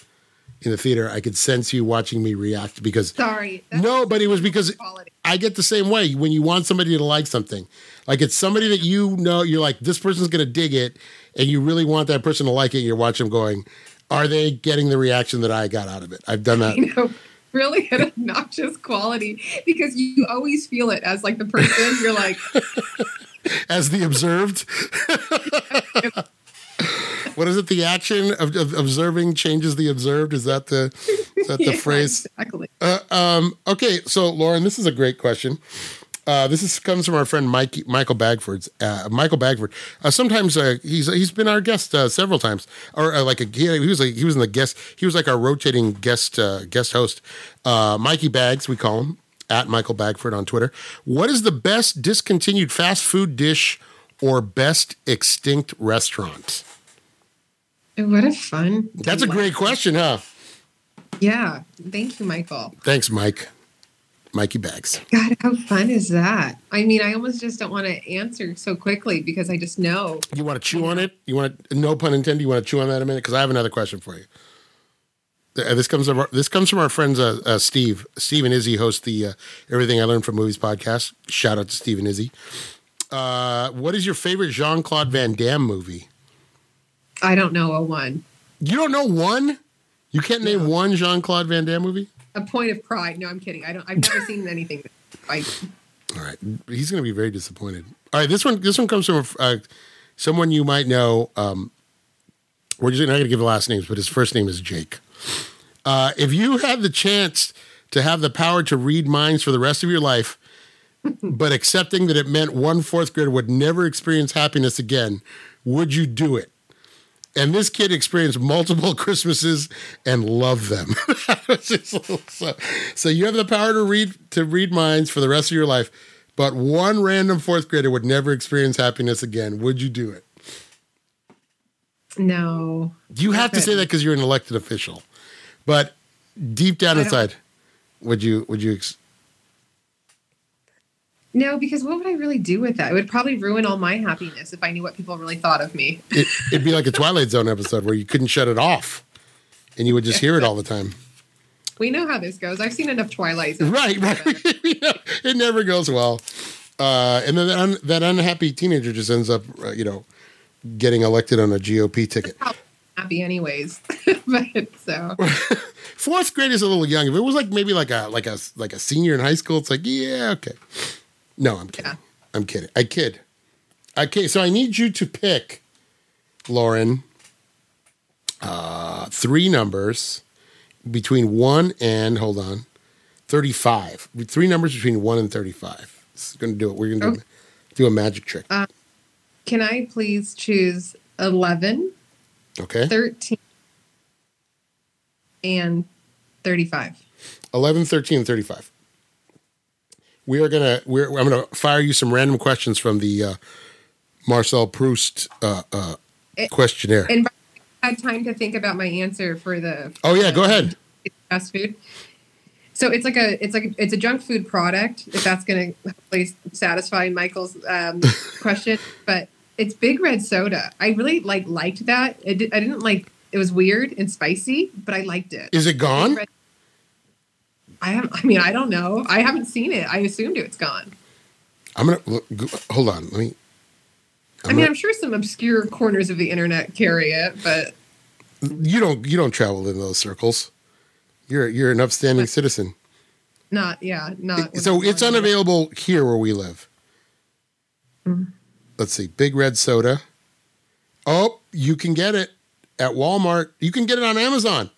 S1: in the theater. I could sense you watching me react because
S3: sorry.
S1: No, but it was because
S3: quality.
S1: I get the same way when you want somebody to like something. Like it's somebody that you know, you're like, this person's to dig it, and you really want that person to like it. You're watching them going, are they getting the reaction that I got out of it? I've done that. [laughs]
S3: You know, really an obnoxious quality because you always feel it as like the person. You're like, [laughs]
S1: As the observed. [laughs] what is it? The action of, of observing changes the observed. Is that the is that the
S3: Yeah,
S1: phrase?
S3: Exactly.
S1: Uh, um, okay, so Lauren, this is a great question. Uh, this is, comes from our friend Mike, Michael Bagford's. Uh, Michael Bagford. Uh, sometimes uh, he's he's been our guest uh, several times, or uh, like a, he, he was like he was in the guest. He was like our rotating guest uh, guest host. Uh, Mikey Bags, we call him at Michael Bagford on Twitter. What is the best discontinued fast food dish or best extinct restaurant?
S3: What a fun.
S1: That's a great question, huh?
S3: Yeah. Thank you, Michael.
S1: Thanks, Mike. Mikey Bags. [laughs]
S3: God, how fun is that? I mean, I almost just don't want to answer so quickly because I just know.
S1: You want to chew on it? You want to, no pun intended. You want to chew on that a minute? Because I have another question for you. Uh, This comes from our, this comes from our friends uh, uh, Steve. Steve and Izzy host the uh, Everything I Learned from Movies podcast. Shout out to Steve and Izzy. Uh, what is your favorite Jean Claude Van Damme movie?
S3: I don't know a one.
S1: You don't know one? You can't name
S3: No.
S1: one Jean Claude Van Damme movie?
S3: A point of pride. No, I'm kidding. I don't. I've never seen anything. Like,
S1: All right, he's going to be very disappointed. All right, this one this one comes from uh, someone you might know. Um, we're just not going to give the last names, but his first name is Jake. Uh, if you had the chance to have the power to read minds for the rest of your life, but accepting that it meant one fourth grader would never experience happiness again, would you do it? And this kid experienced multiple [laughs] Christmases and loved them. [laughs] so, so you have the power to read to read minds for the rest of your life, but one random fourth grader would never experience happiness again. Would you do it?
S3: no.
S1: You have to say that because you're an elected official, but deep down inside, would you? Would you?
S3: No, because what would I really do with that? It would probably ruin all my happiness if I knew what people really thought of me.
S1: it, it'd be like a Twilight Zone episode where you couldn't shut it off, and you would just hear it all the time.
S3: We know how this goes. I've seen enough Twilight. Zones.
S1: Right, right. [laughs] It never goes well. Uh, and then that, un- that unhappy teenager just ends up, uh, you know, getting elected on a GOP ticket.
S3: Happy anyways. [laughs] but so [laughs]
S1: Fourth grade is a little young. If it was like maybe like a like a like a senior in high school, it's like yeah, okay. No, I'm kidding.
S3: Yeah.
S1: I'm kidding. I kid. Okay, so I need you to pick, Lauren, uh, three numbers between one and hold on, thirty-five. Three numbers between one and thirty-five. This is going to do it. We're going to do, do a magic trick.
S3: can I please choose 11,
S1: Okay,
S3: 13, and 35?
S1: 11, 13, and 35. We are gonna. We're. I'm gonna fire you some random questions from the uh, Marcel Proust uh, uh,
S3: It-
S1: questionnaire.
S3: And I had time to think about my answer for the
S1: oh yeah, go ahead.
S3: fast food. So it's like a it's like a, it's a junk food product. If that's going to hopefully satisfy Michael's um, [laughs] question, but it's Big Red Soda. I really like liked that. It I didn't like it was weird and spicy, but I liked it.
S1: Is it gone?
S3: I have. I mean, I don't know. I haven't seen it. I assumed it's gone.
S1: I'm gonna look, hold on. Let me.
S3: I mean, I'm sure some obscure corners of the internet carry it, but
S1: You don't. You don't travel in those circles. You're you're an upstanding citizen.
S3: not. Yeah, not.
S1: So it's unavailable here where we live.
S3: Mm-hmm.
S1: Let's see. Big red soda. Oh, you can get it at Walmart. You can get it on Amazon.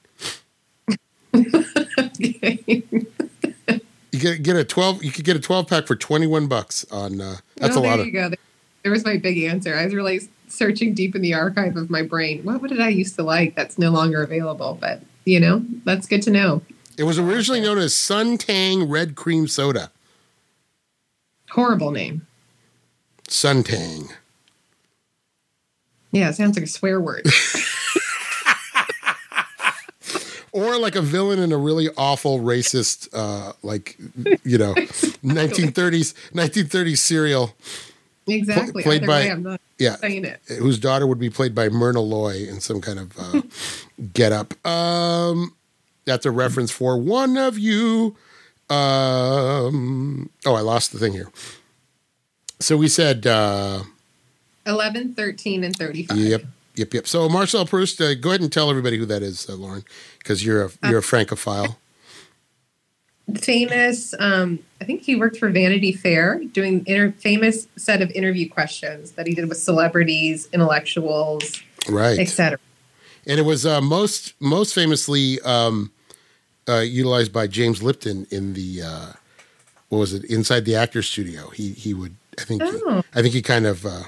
S1: You get get a twelve. You could get a twelve pack for twenty one bucks on. Uh, that's a lot
S3: there
S1: of.
S3: go. There was my big answer. I was really searching deep in the archive of my brain. What, what did I used to like that's no longer available? But you know, that's good to know.
S1: It was originally known as Suntang Red Cream Soda.
S3: Horrible name.
S1: Suntang.
S3: Yeah, it sounds like a swear word. [laughs]
S1: Or like a villain in a really awful racist, uh, like you know, [laughs] nineteen thirties nineteen thirties serial.
S3: exactly.
S1: played
S3: Either
S1: by- Yeah,
S3: it.
S1: whose daughter would be played by Myrna Loy in some kind of uh, get up. Um, that's a reference for one of you. Um, oh, I lost the thing here. So we said, uh,
S3: 11, 13, and 35.
S1: yep, yep, yep. So Marcel Proust, uh, go ahead and tell everybody who that is, uh, Lauren, because you're a you're a francophile.
S3: Famous, um, I think he worked for Vanity Fair doing inter- famous set of interview questions that he did with celebrities, intellectuals,
S1: Right.
S3: etc.
S1: and it was uh, most most famously um, uh, utilized by James Lipton in the uh, what was it inside the actors studio. He he would I think
S3: Oh.
S1: I think he kind of uh,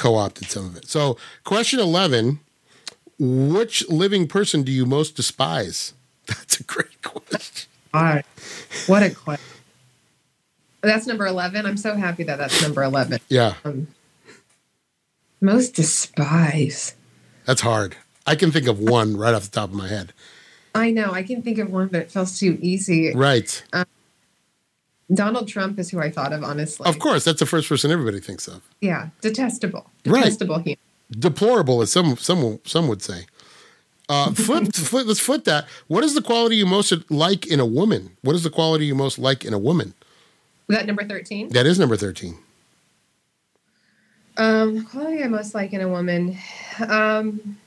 S1: co opted some of it. So question eleven: Which living person do you most despise? [laughs] That's a great question.
S3: God, what a question. That's number 11. I'm so happy that that's number 11.
S1: Yeah, um,
S3: Most despise.
S1: that's hard. I can think of one right off the top of my head.
S3: I know. I can think of one, but it feels too easy.
S1: Right.
S3: Um, Donald Trump is who I thought of, honestly.
S1: Of course, that's the first person everybody thinks of.
S3: Yeah. Detestable.
S1: Right.
S3: Detestable human.
S1: deplorable, as some some some would say. Uh, [laughs] flip, flip, let's flip that. What is the quality you most like in a woman? What is the quality you most like in a woman?
S3: That number 13?
S1: That is number thirteen.
S3: Um, quality I most like in a woman. Um,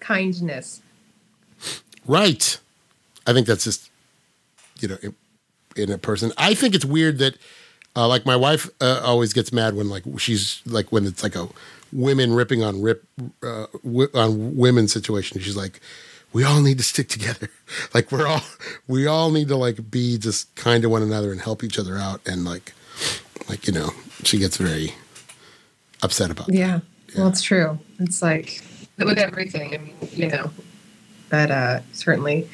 S3: kindness.
S1: Right. I think that's just you know in, in a person. I think it's weird that uh, like my wife uh, always gets mad when like she's like when it's like a women ripping on rip uh, w- on women situation. She's like, we all need to stick together. [laughs] like we're all we all need to like be just kind to one another and help each other out. And like like you know she gets very upset about that.
S3: Yeah. Well, it's true. It's like with everything. I mean, you know, that uh, certainly.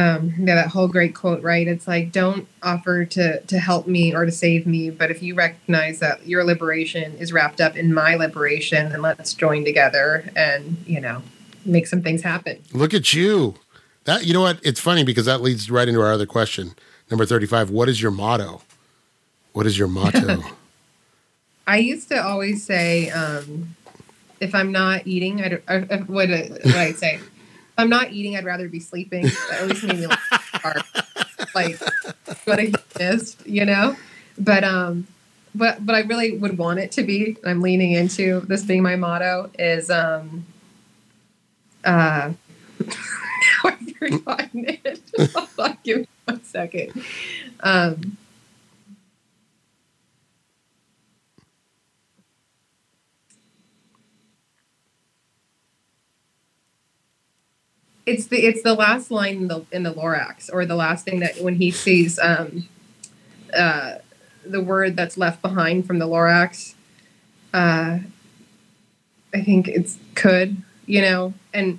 S3: Um, yeah, that whole great quote, right? It's like, don't offer to to help me or to save me, but if you recognize that your liberation is wrapped up in my liberation, then let's join together and you know make some things happen.
S1: Look at you. That you know what? It's funny because that leads right into our other question, number thirty-five. What is your motto? What is your motto? [laughs]
S3: I used to always say, um, if I'm not eating, I don't, uh, what what I say? [laughs] I'm not eating, I'd rather be sleeping. That always made me like, hard. like what I missed, you know. But um, but but I really would want it to be. I'm leaning into this being my motto is um, uh, [laughs] now I've forgotten it. Give me one second. Um, it's the it's the last line in the in the Lorax, or the last thing that when he sees um, uh, the word that's left behind from the Lorax. Uh, I think it's could you know, and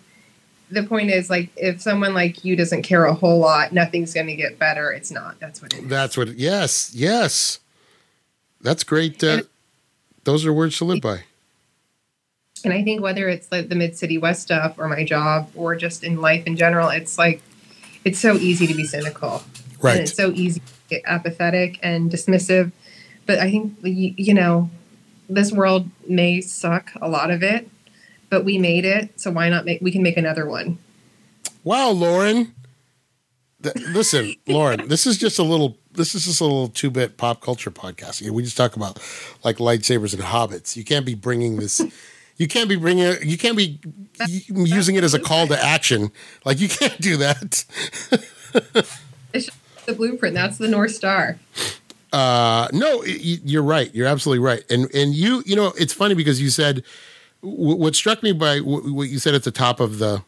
S3: the point is like if someone like you doesn't care a whole lot, nothing's going to get better. It's not. That's what it is.
S1: That's what. Yes, yes. That's great. Uh, those are words to live by.
S3: And I think whether it's like the Mid City West stuff or my job or just in life in general, it's like it's so easy to be cynical. And
S1: Right.
S3: it's so easy to get apathetic and dismissive. But I think, you, you know, this world may suck a lot of it, but we made it. So why not make, we can make another one.
S1: Wow, Lauren. Th- listen, Lauren. This is just a little. This is just a little two-bit pop culture podcast. You know, we just talk about like lightsabers and hobbits. You can't be bringing this. You can't be bringing. it- You can't be y- using it as a call to action. Like you can't do that. [laughs]
S3: It's just the blueprint. That's the North Star.
S1: Uh, no, you're right. You're absolutely right. And and you, you know, it's funny because you said what struck me by what you said at the top of the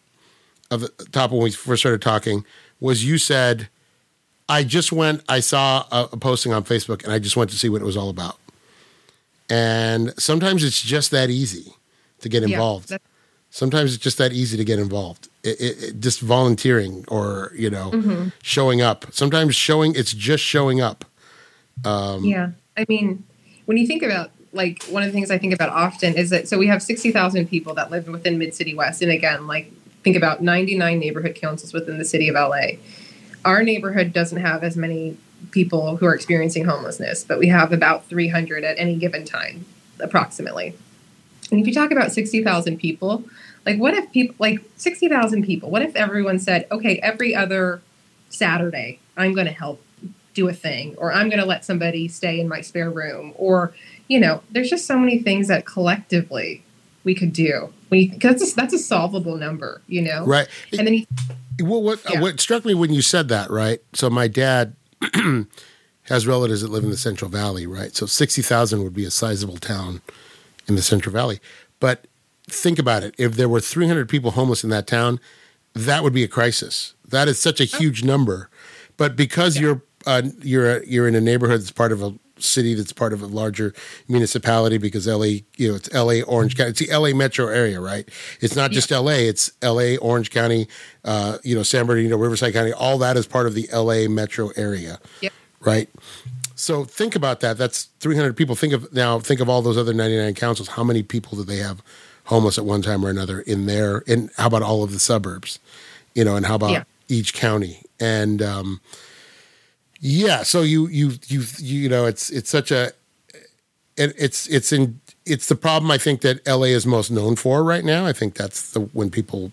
S1: of the top when we first started talking was you said, "I just went. I saw a, a posting on Facebook, and I just went to see what it was all about." And sometimes it's just that easy to get involved.
S3: that-
S1: sometimes it's just that easy to get involved. It, it, it- just volunteering or you know
S3: Mm-hmm.
S1: showing up. Sometimes showing it's just showing up. Um,
S3: yeah. I mean, when you think about like one of the things I think about often is that so we have 60,000 people that live within Mid City West. And again, like think about 99 neighborhood councils within the city of LA. Our neighborhood doesn't have as many people who are experiencing homelessness, but we have about 300 at any given time, approximately. And if you talk about 60,000 people, like what if people, like 60,000 people, what if everyone said, okay, every other Saturday, I'm going to help do a thing, or I'm going to let somebody stay in my spare room, or you know, there's just so many things that collectively we could do. We because that's a, that's a solvable number, you know,
S1: Right.
S3: And then you,
S1: Well, what
S3: Yeah.
S1: what struck me when you said that, right? So my dad [clears throat] has relatives that live in the Central Valley, right? So sixty thousand would be a sizable town in the Central Valley. But think about it: if there were three hundred people homeless in that town, that would be a crisis. That is such a huge number. But because you're uh, you're you're in a neighborhood that's part of a city that's part of a larger municipality because LA, you know, it's LA Orange County. It's the LA metro area, right? It's not just LA, it's LA Orange County, uh, you know, San Bernardino, Riverside County, all that is part of the LA metro area.
S3: Yep.
S1: Right? So think about that. That's 300 people. Think of now think of all those other 99 councils. How many people do they have homeless at one time or another in there and how about all of the suburbs? You know, and how about
S3: Yeah.
S1: each county? And um yeah, so you you you you know it's it's such a it, it's it's in it's the problem I think that LA is most known for right now. I think that's the when people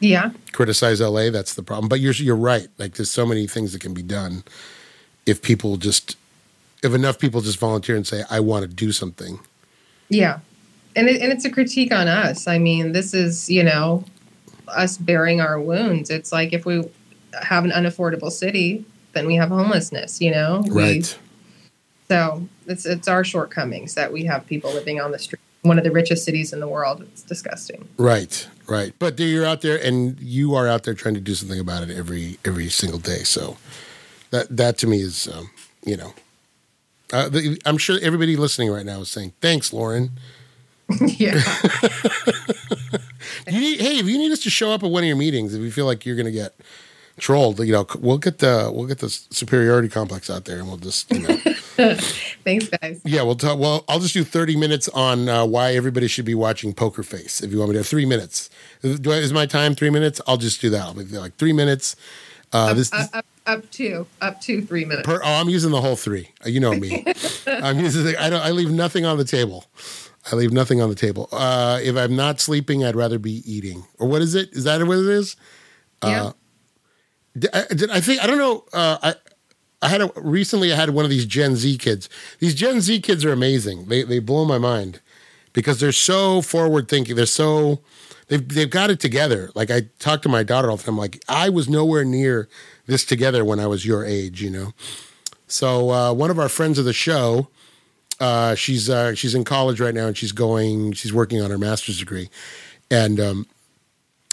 S3: yeah,
S1: criticize LA, that's the problem. But you're you're right. Like there's so many things that can be done if people just if enough people just volunteer and say I want to do something.
S3: Yeah. And it, and it's a critique on us. I mean, this is, you know, us bearing our wounds. It's like if we have an unaffordable city, then we have homelessness, you know? We-
S1: Right.
S3: so it's it's our shortcomings that we have people living on the street. One of the richest cities in the world. It's disgusting.
S1: Right. Right. But you're out there and you are out there trying to do something about it every every single day. So that that to me is um, you know uh, the, I'm sure everybody listening right now is saying, "Thanks, Lauren." [laughs]
S3: yeah. [laughs]
S1: You need, hey, if you need us to show up at one of your meetings, if you feel like you're going to get trolled, you know, we'll get the we'll get the superiority complex out there, and we'll just you know, [laughs]
S3: Thanks, guys.
S1: yeah, we'll talk. Well, I'll just do 30 minutes on uh, why everybody should be watching Poker Face. If you want me to have three minutes, do I, is my time three minutes? I'll just do that. I'll be like three minutes. Uh, this,
S3: up, up, to up to three minutes.
S1: Per, oh, I'm using the whole three. Uh, You know me. [laughs] I'm using. The, I don't. I leave nothing on the table. I leave nothing on the table. Uh, if I'm not sleeping, I'd rather be eating. Or what is it? Is that what it is?
S3: yeah.
S1: Did I, did I think I don't know. Uh, I I had a recently. I had one of these Gen Z kids. These Gen Z kids are amazing. They they blow my mind because they're so forward thinking. They're so they've they've got it together. Like I talk to my daughter all the time. Like I was nowhere near this together when I was your age. You know. So uh, one of our friends of the show, uh, she's uh, she's in college right now and she's going. She's working on her master's degree, and um,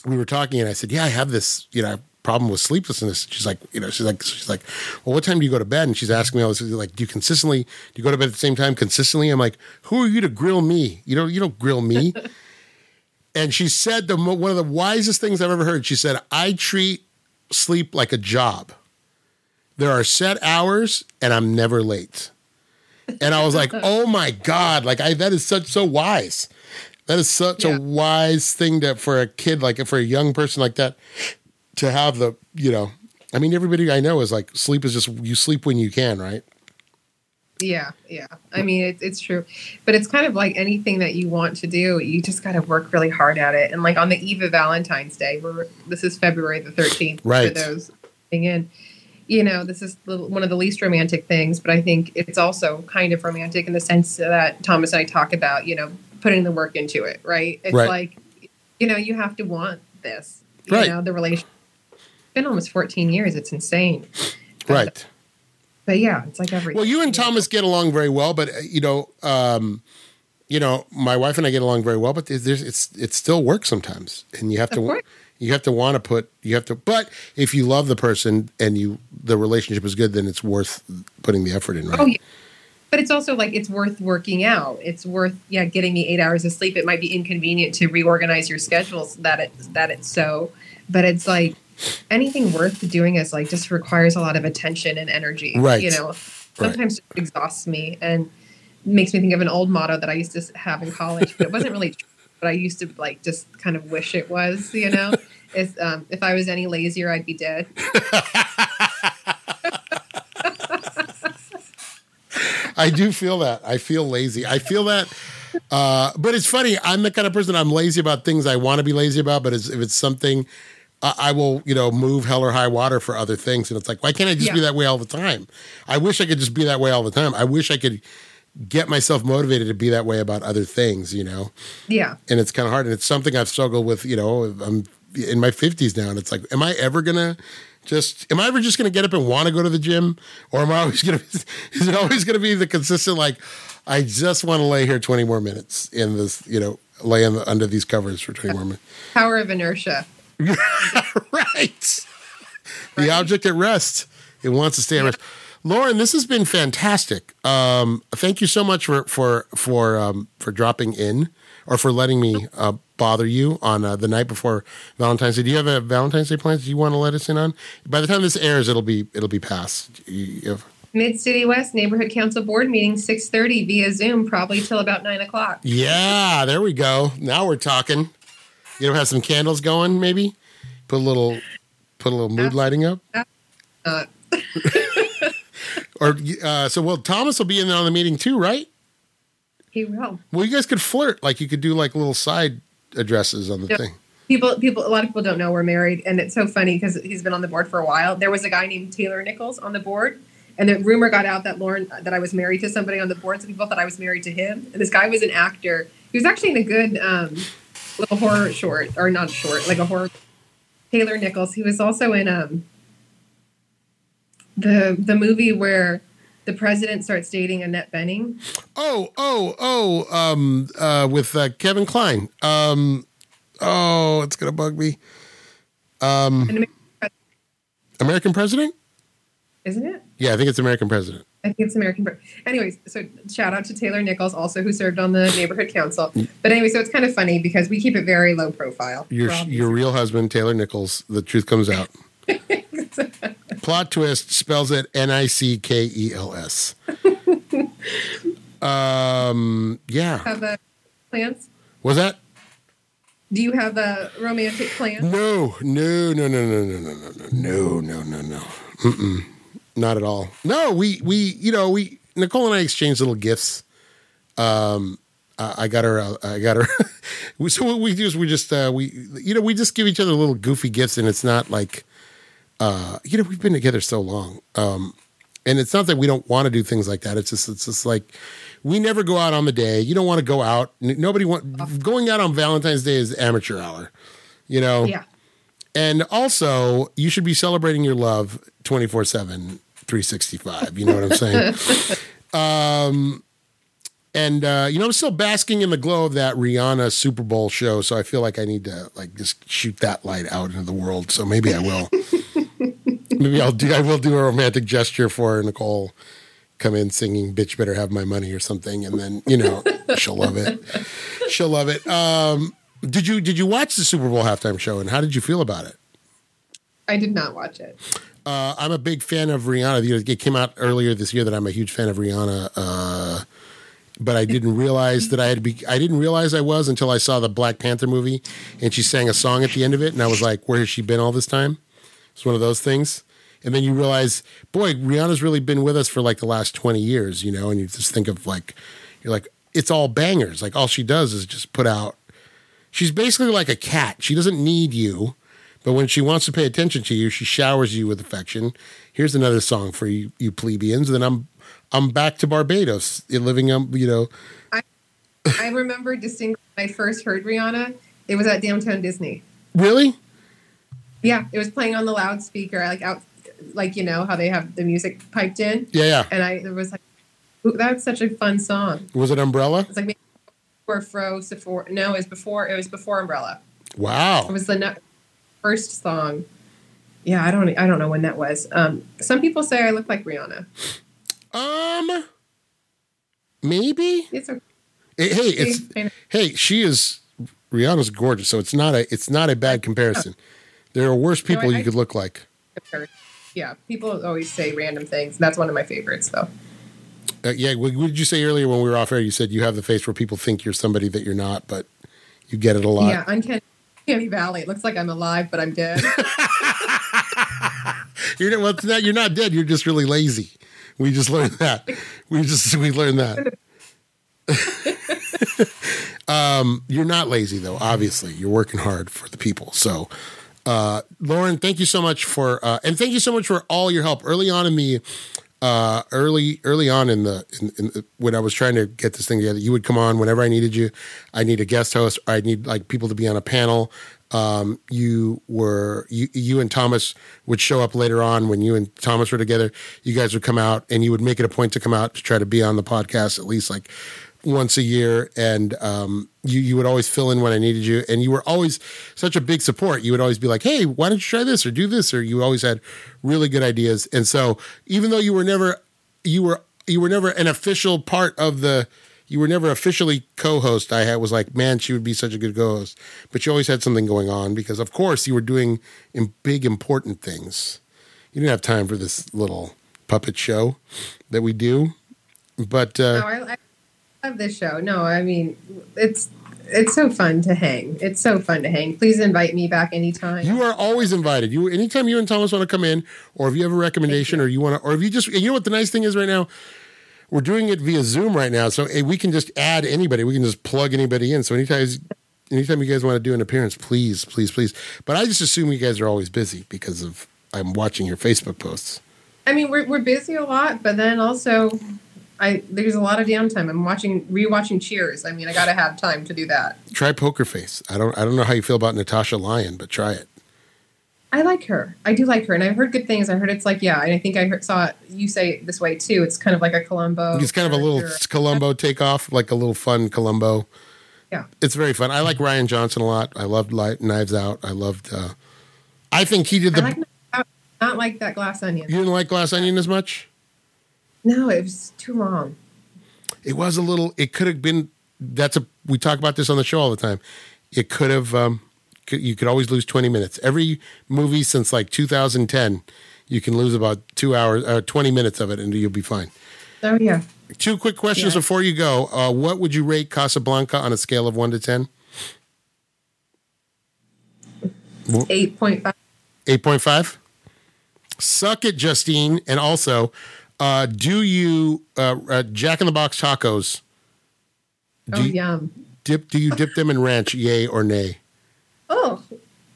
S1: we were talking and I said, "Yeah, I have this, you know, problem with sleeplessness." She's like, you know, she's like, she's like, "Well, what time do you go to bed?" And she's asking me all this, like, "Do you consistently do you go to bed at the same time consistently?" I'm like, "Who are you to grill me? You don't you don't grill me." [laughs] and she said the one of the wisest things I've ever heard. She said, "I treat sleep like a job. There are set hours, and I'm never late." And I was like, [laughs] "Oh my god! Like I that is such so wise." That is such
S3: Yeah.
S1: a wise thing that for a kid, like for a young person like that, to have the, you know, I mean, everybody I know is like sleep is just you sleep when you can, right?
S3: Yeah, yeah. I mean, it's it's true, but it's kind of like anything that you want to do. You just got to work really hard at it. And like on the eve of Valentine's Day, we're this is February the thirteenth
S1: Right.
S3: for those in. You know, this is one of the least romantic things, but I think it's also kind of romantic in the sense that Thomas and I talk about. You know, putting the work into it. Right? It's
S1: Right.
S3: like, you know, you have to want this. You
S1: Right.
S3: know, the relationship. It's been almost fourteen years. It's insane.
S1: Right.
S3: But yeah, it's like every.
S1: Well, you and Thomas get along very well, but uh, you know, um, you know, my wife and I get along very well, but there's, it's it still work sometimes, and you have to you have to want to put you have to. But if you love the person and you the relationship is good, then it's worth putting the effort in, right?
S3: Oh yeah. But it's also like it's worth working out. It's worth yeah getting me eight hours of sleep. It might be inconvenient to reorganize your schedules that it that it's so, but it's like anything worth doing is like just requires a lot of attention and energy.
S1: Right.
S3: You know, sometimes it exhausts me and makes me think of an old motto that I used to have in college, but it wasn't really true. But I used to like just kind of wish it was. You know, [laughs] it's um, if I was any lazier, I'd be dead. [laughs]
S1: I do feel that. I feel lazy. I feel that. Uh, but it's funny. I'm the kind of person I'm lazy about things I want to be lazy about. But it's, if it's something I, I will, you know, move hell or high water for other things. And it's like, why can't I just
S3: Yeah.
S1: be that way all the time? I wish I could just be that way all the time. I wish I could get myself motivated to be that way about other things, you know?
S3: Yeah.
S1: And it's kind of hard. And it's something I've struggled with, you know, I'm in my 50s now. And it's like, am I ever going to just, am I ever just going to get up and want to go to the gym? Or am I always [laughs] going to, is it always going to be the consistent, like, I just want to lay here 20 more minutes in this, you know, lay the, under these covers for 20 more minutes.
S3: Power of inertia. [laughs]
S1: right. The object at rest. It wants to stay at rest. Lauren, this has been fantastic. Um, thank you so much for for for um, for dropping in or for letting me uh, bother you on uh, the night before Valentine's Day. Do you have a Valentine's Day plans Do you want to let us in on? By the time this airs, it'll be it'll be past.
S3: Mid City West Neighborhood Council Board meeting six thirty via Zoom, probably till about nine o'clock.
S1: yeah, there we go. Now we're talking. You know, have some candles going, maybe. Put a little put a little mood lighting up.
S3: Uh, [laughs]
S1: Or uh, so, well, Thomas will be in on the meeting too, right?
S3: he will.
S1: Well, you guys could flirt. Like you could do like little side addresses on the
S3: Yeah.
S1: thing.
S3: People, people, a lot of people don't know we're married, and it's so funny because he's been on the board for a while. There was a guy named Taylor Nichols on the board, and the rumor got out that Lauren that I was married to somebody on the board. So people thought I was married to him. And this guy was an actor. He was actually in a good um, little horror short, or not short, like a horror. Taylor Nichols. He was also in um, the the movie where the president starts dating Annette Bening.
S1: Oh, oh, oh, um, uh, with uh, Kevin Kline. Um, oh, it's gonna bug me.
S3: Um, American,
S1: American President?
S3: isn't it?
S1: Yeah, I think it's American President.
S3: I think it's American. Anyways, so shout out to Taylor Nichols, also who served on the neighborhood council. But anyway, so it's kind of funny because we keep it very low profile.
S1: Your your real husband, Taylor Nichols. The truth comes out. Plot twist spells it N I C K E L S. Um, yeah.
S3: have uh, plans?
S1: Was that?
S3: Do you have a romantic plan?
S1: No, no, no, no, no, no, no, no, no, no, no, no. Mm-mm. Not at all. No, we we you know we Nicole and I exchanged little gifts. Um, I I got her. I got her. [laughs] so what we do is we just uh, we you know we just give each other little goofy gifts, and it's not like uh, you know we've been together so long. Um, and it's not that we don't want to do things like that. It's just it's just like we never go out on the day. You don't want to go out. Nobody want going out on Valentine's Day is amateur hour. You know.
S3: Yeah.
S1: And also, you should be celebrating your love 24 7, 365. You know what I'm saying? [laughs] um, and, uh, you know, I'm still basking in the glow of that Rihanna Super Bowl show. So I feel like I need to, like, just shoot that light out into the world. So maybe I will. [laughs] maybe I'll do, I will do a romantic gesture for her, Nicole. Come in singing "Bitch Better Have My Money" or something, and then you know she'll love it. She'll love it. Um, did you did you watch the Super Bowl halftime show, and how did you feel about it?
S3: I did not watch it.
S1: Uh, I'm a big fan of Rihanna. It came out earlier this year that I'm a huge fan of Rihanna, uh, but I didn't realize that I had be. I didn't realize I was until I saw the Black Panther movie, and she sang a song at the end of it, and I was like, "Where has she been all this time?" It's one of those things. And then you realize, boy, Rihanna's really been with us for like the last 20 years, you know, and you just think of like, you're like, it's all bangers. Like all she does is just put out. She's basically like a cat. She doesn't need you, but when she wants to pay attention to you, she showers you with affection. Here's another song for you, you plebeians. Then I'm, I'm back to Barbados, living, um, you know.
S3: I remember distinctly when I first heard Rihanna. It was at Downtown Disney.
S1: Really?
S3: Yeah, it was playing on the loudspeaker, like out, like you know how they have the music piped in,
S1: Yeah, yeah.
S3: and I was like, that's such a fun song.
S1: Was it Umbrella?
S3: It's like maybe before Fro Sephora. No, it was before. It was before Umbrella.
S1: Wow.
S3: It was the first song. Yeah, I don't. I don't know when that was. Um, some people say I look like Rihanna.
S1: Um, maybe.
S3: It's okay.
S1: Hey, hey, it's hey, she is Rihanna's gorgeous, so it's not a it's not a bad comparison. There are worse people
S3: No, I-
S1: you could look like.
S3: Yeah, people always say random things. That's one of my favorites, though.
S1: Uh, yeah, what, what did you say earlier when we were off air? You said you have the face where people think you're somebody that you're not, but you get it a lot.
S3: Yeah, uncanny Uncanny Valley. It looks like I'm alive, but I'm dead. [laughs]
S1: You're not, well, not, you're not dead. You're just really lazy. We just learned that. We just we learned that. [laughs] um, you're not lazy though. Obviously, you're working hard for the people. So, Uh, Lauren, thank you so much for, uh, and thank you so much for all your help early on in the, uh, early early on in the in, in, when I was trying to get this thing together. You would come on whenever I needed you. I need a guest host. I need like people to be on a panel. Um, you were you you and Thomas would show up later on when you and Thomas were together. You guys would come out and you would make it a point to come out to try to be on the podcast at least like once a year, and um, you you would always fill in when I needed you, and you were always such a big support. You would always be like, "Hey, why don't you try this or do this?" Or you always had really good ideas, and so even though you were never you were you were never an official part of the you were never officially co-host. I had was like, man, she would be such a good co-host, but you always had something going on because, of course, you were doing in big important things. You didn't have time for this little puppet show that we do, but uh,
S3: No, I, I love this show. No, I mean it's it's so fun to hang. It's so fun to hang. Please invite me back anytime.
S1: You are always invited. You anytime you and Thomas want to come in, or if you have a recommendation, or you want to, or if you just, you know what the nice thing is right now, we're doing it via Zoom right now, so eh, we can just add anybody. We can just plug anybody in. So anytime, anytime you guys want to do an appearance, please, please, please. But I just assume you guys are always busy because of I'm watching your Facebook posts.
S3: I mean, we're we're busy a lot, but then also, I there's a lot of downtime. I'm watching rewatching Cheers. I mean, I got to have time to do that.
S1: Try Poker Face. I don't, I don't know how you feel about Natasha Lyonne, but try it.
S3: I like her. I do like her, and I've heard good things. I heard it's like yeah, and I think I heard, saw it, you say it this way too. It's kind of like a Columbo.
S1: It's kind of a little. Columbo takeoff, like a little fun Columbo.
S3: Yeah.
S1: It's very fun. I like Rian Johnson a lot. I loved Light Knives Out. I loved. uh I think he did
S3: I
S1: the.
S3: like not like that glass onion.
S1: you didn't like Glass Onion as much.
S3: No, it was too long.
S1: It was a little. It could have been. That's a. We talk about this on the show all the time. It could have. um You could always lose twenty minutes. Every movie since like 2010, you can lose about two hours, uh, 20 minutes of it, and you'll be fine.
S3: Oh yeah,
S1: Two quick questions
S3: Yeah.
S1: before you go. Uh, what would you rate Casablanca on a scale of one to ten?
S3: eight point five.
S1: 8.5 suck it justine and also uh, do you uh, uh, jack in the box tacos? Do
S3: Oh
S1: you
S3: yum.
S1: dip do you dip them in ranch yay or nay?
S3: Oh,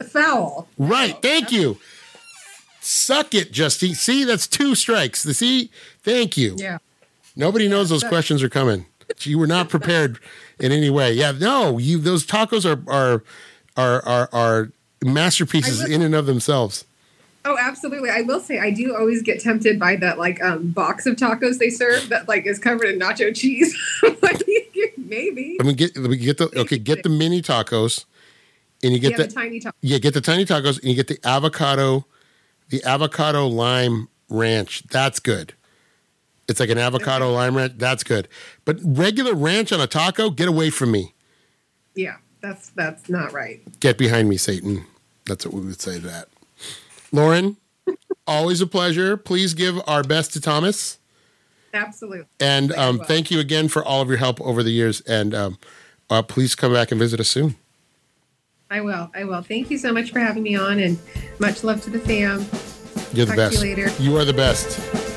S3: foul.
S1: right thank you. Suck it justine see that's two strikes. The see thank you.
S3: Yeah.
S1: nobody knows those questions are coming. [laughs] You were not prepared in any way. Yeah no you those tacos are are are are, are masterpieces in and of themselves
S3: Oh, absolutely. I will say I do always get tempted by that like um box of tacos they serve that like is covered in nacho cheese. [laughs] like, [laughs] maybe.
S1: I mean, get we get the okay, get the mini tacos, and you get
S3: yeah,
S1: the,
S3: the tiny tacos.
S1: yeah, get the tiny tacos, and you get the avocado, the avocado lime ranch. That's good. It's like an avocado lime ranch. That's good. But regular ranch on a taco, get away from me.
S3: Yeah, that's that's not right.
S1: Get behind me, Satan. That's what we would say to that. Lauren, always a pleasure. Please give our best to Thomas.
S3: Absolutely.
S1: And um, thank you again for all of your help over the years. And um, uh, please come back and visit us soon.
S3: I will. I will. Thank you so much for having me on and much love to the fam.
S1: You're the
S3: Talk to you
S1: best.
S3: later.
S1: You are the best.